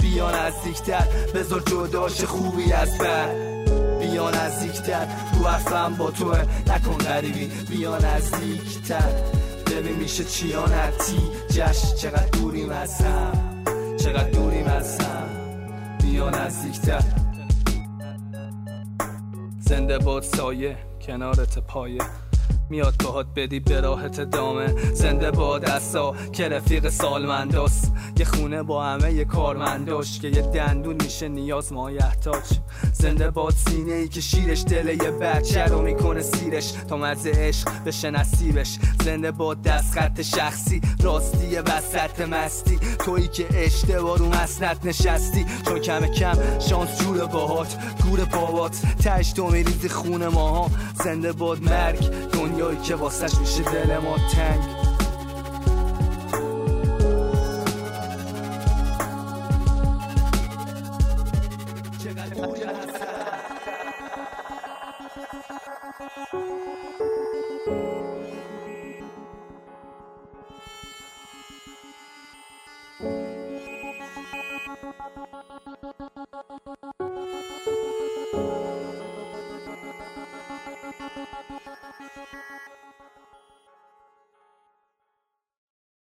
بیا نزدیکتر بذار جداش خوبی از بر بیا نزدیکتر. رو حرفم با توه. نکن غریبی. بیا نزدیکتر. ببین میشه چیانتی جش چقدر دوریم از هم. چقدر دوریم از هم. بیا نزدیکتر. زنده باد سایه. کنارت پایه. میاد باهات بدی به راحت دامه. زنده با دستا که رفیق سالمنداست. یه خونه با همه یه کارمنداش که یه دندون میشه نیاز مایحتاج. زنده باد سینه ای که شیرش دل یه بچه رو می‌کنه سیرش تا مزه عشق بشه نصیبش. زنده باد دست خط شخصی راستی وسط مستی. تویی که اشتباه رو مسنت نشستی. چون کم کم شانس جور باهات گور بابات. تش تو میریزی خون ماها. زنده باد مرگ دنیایی که واسش میشه دل ما تنگ.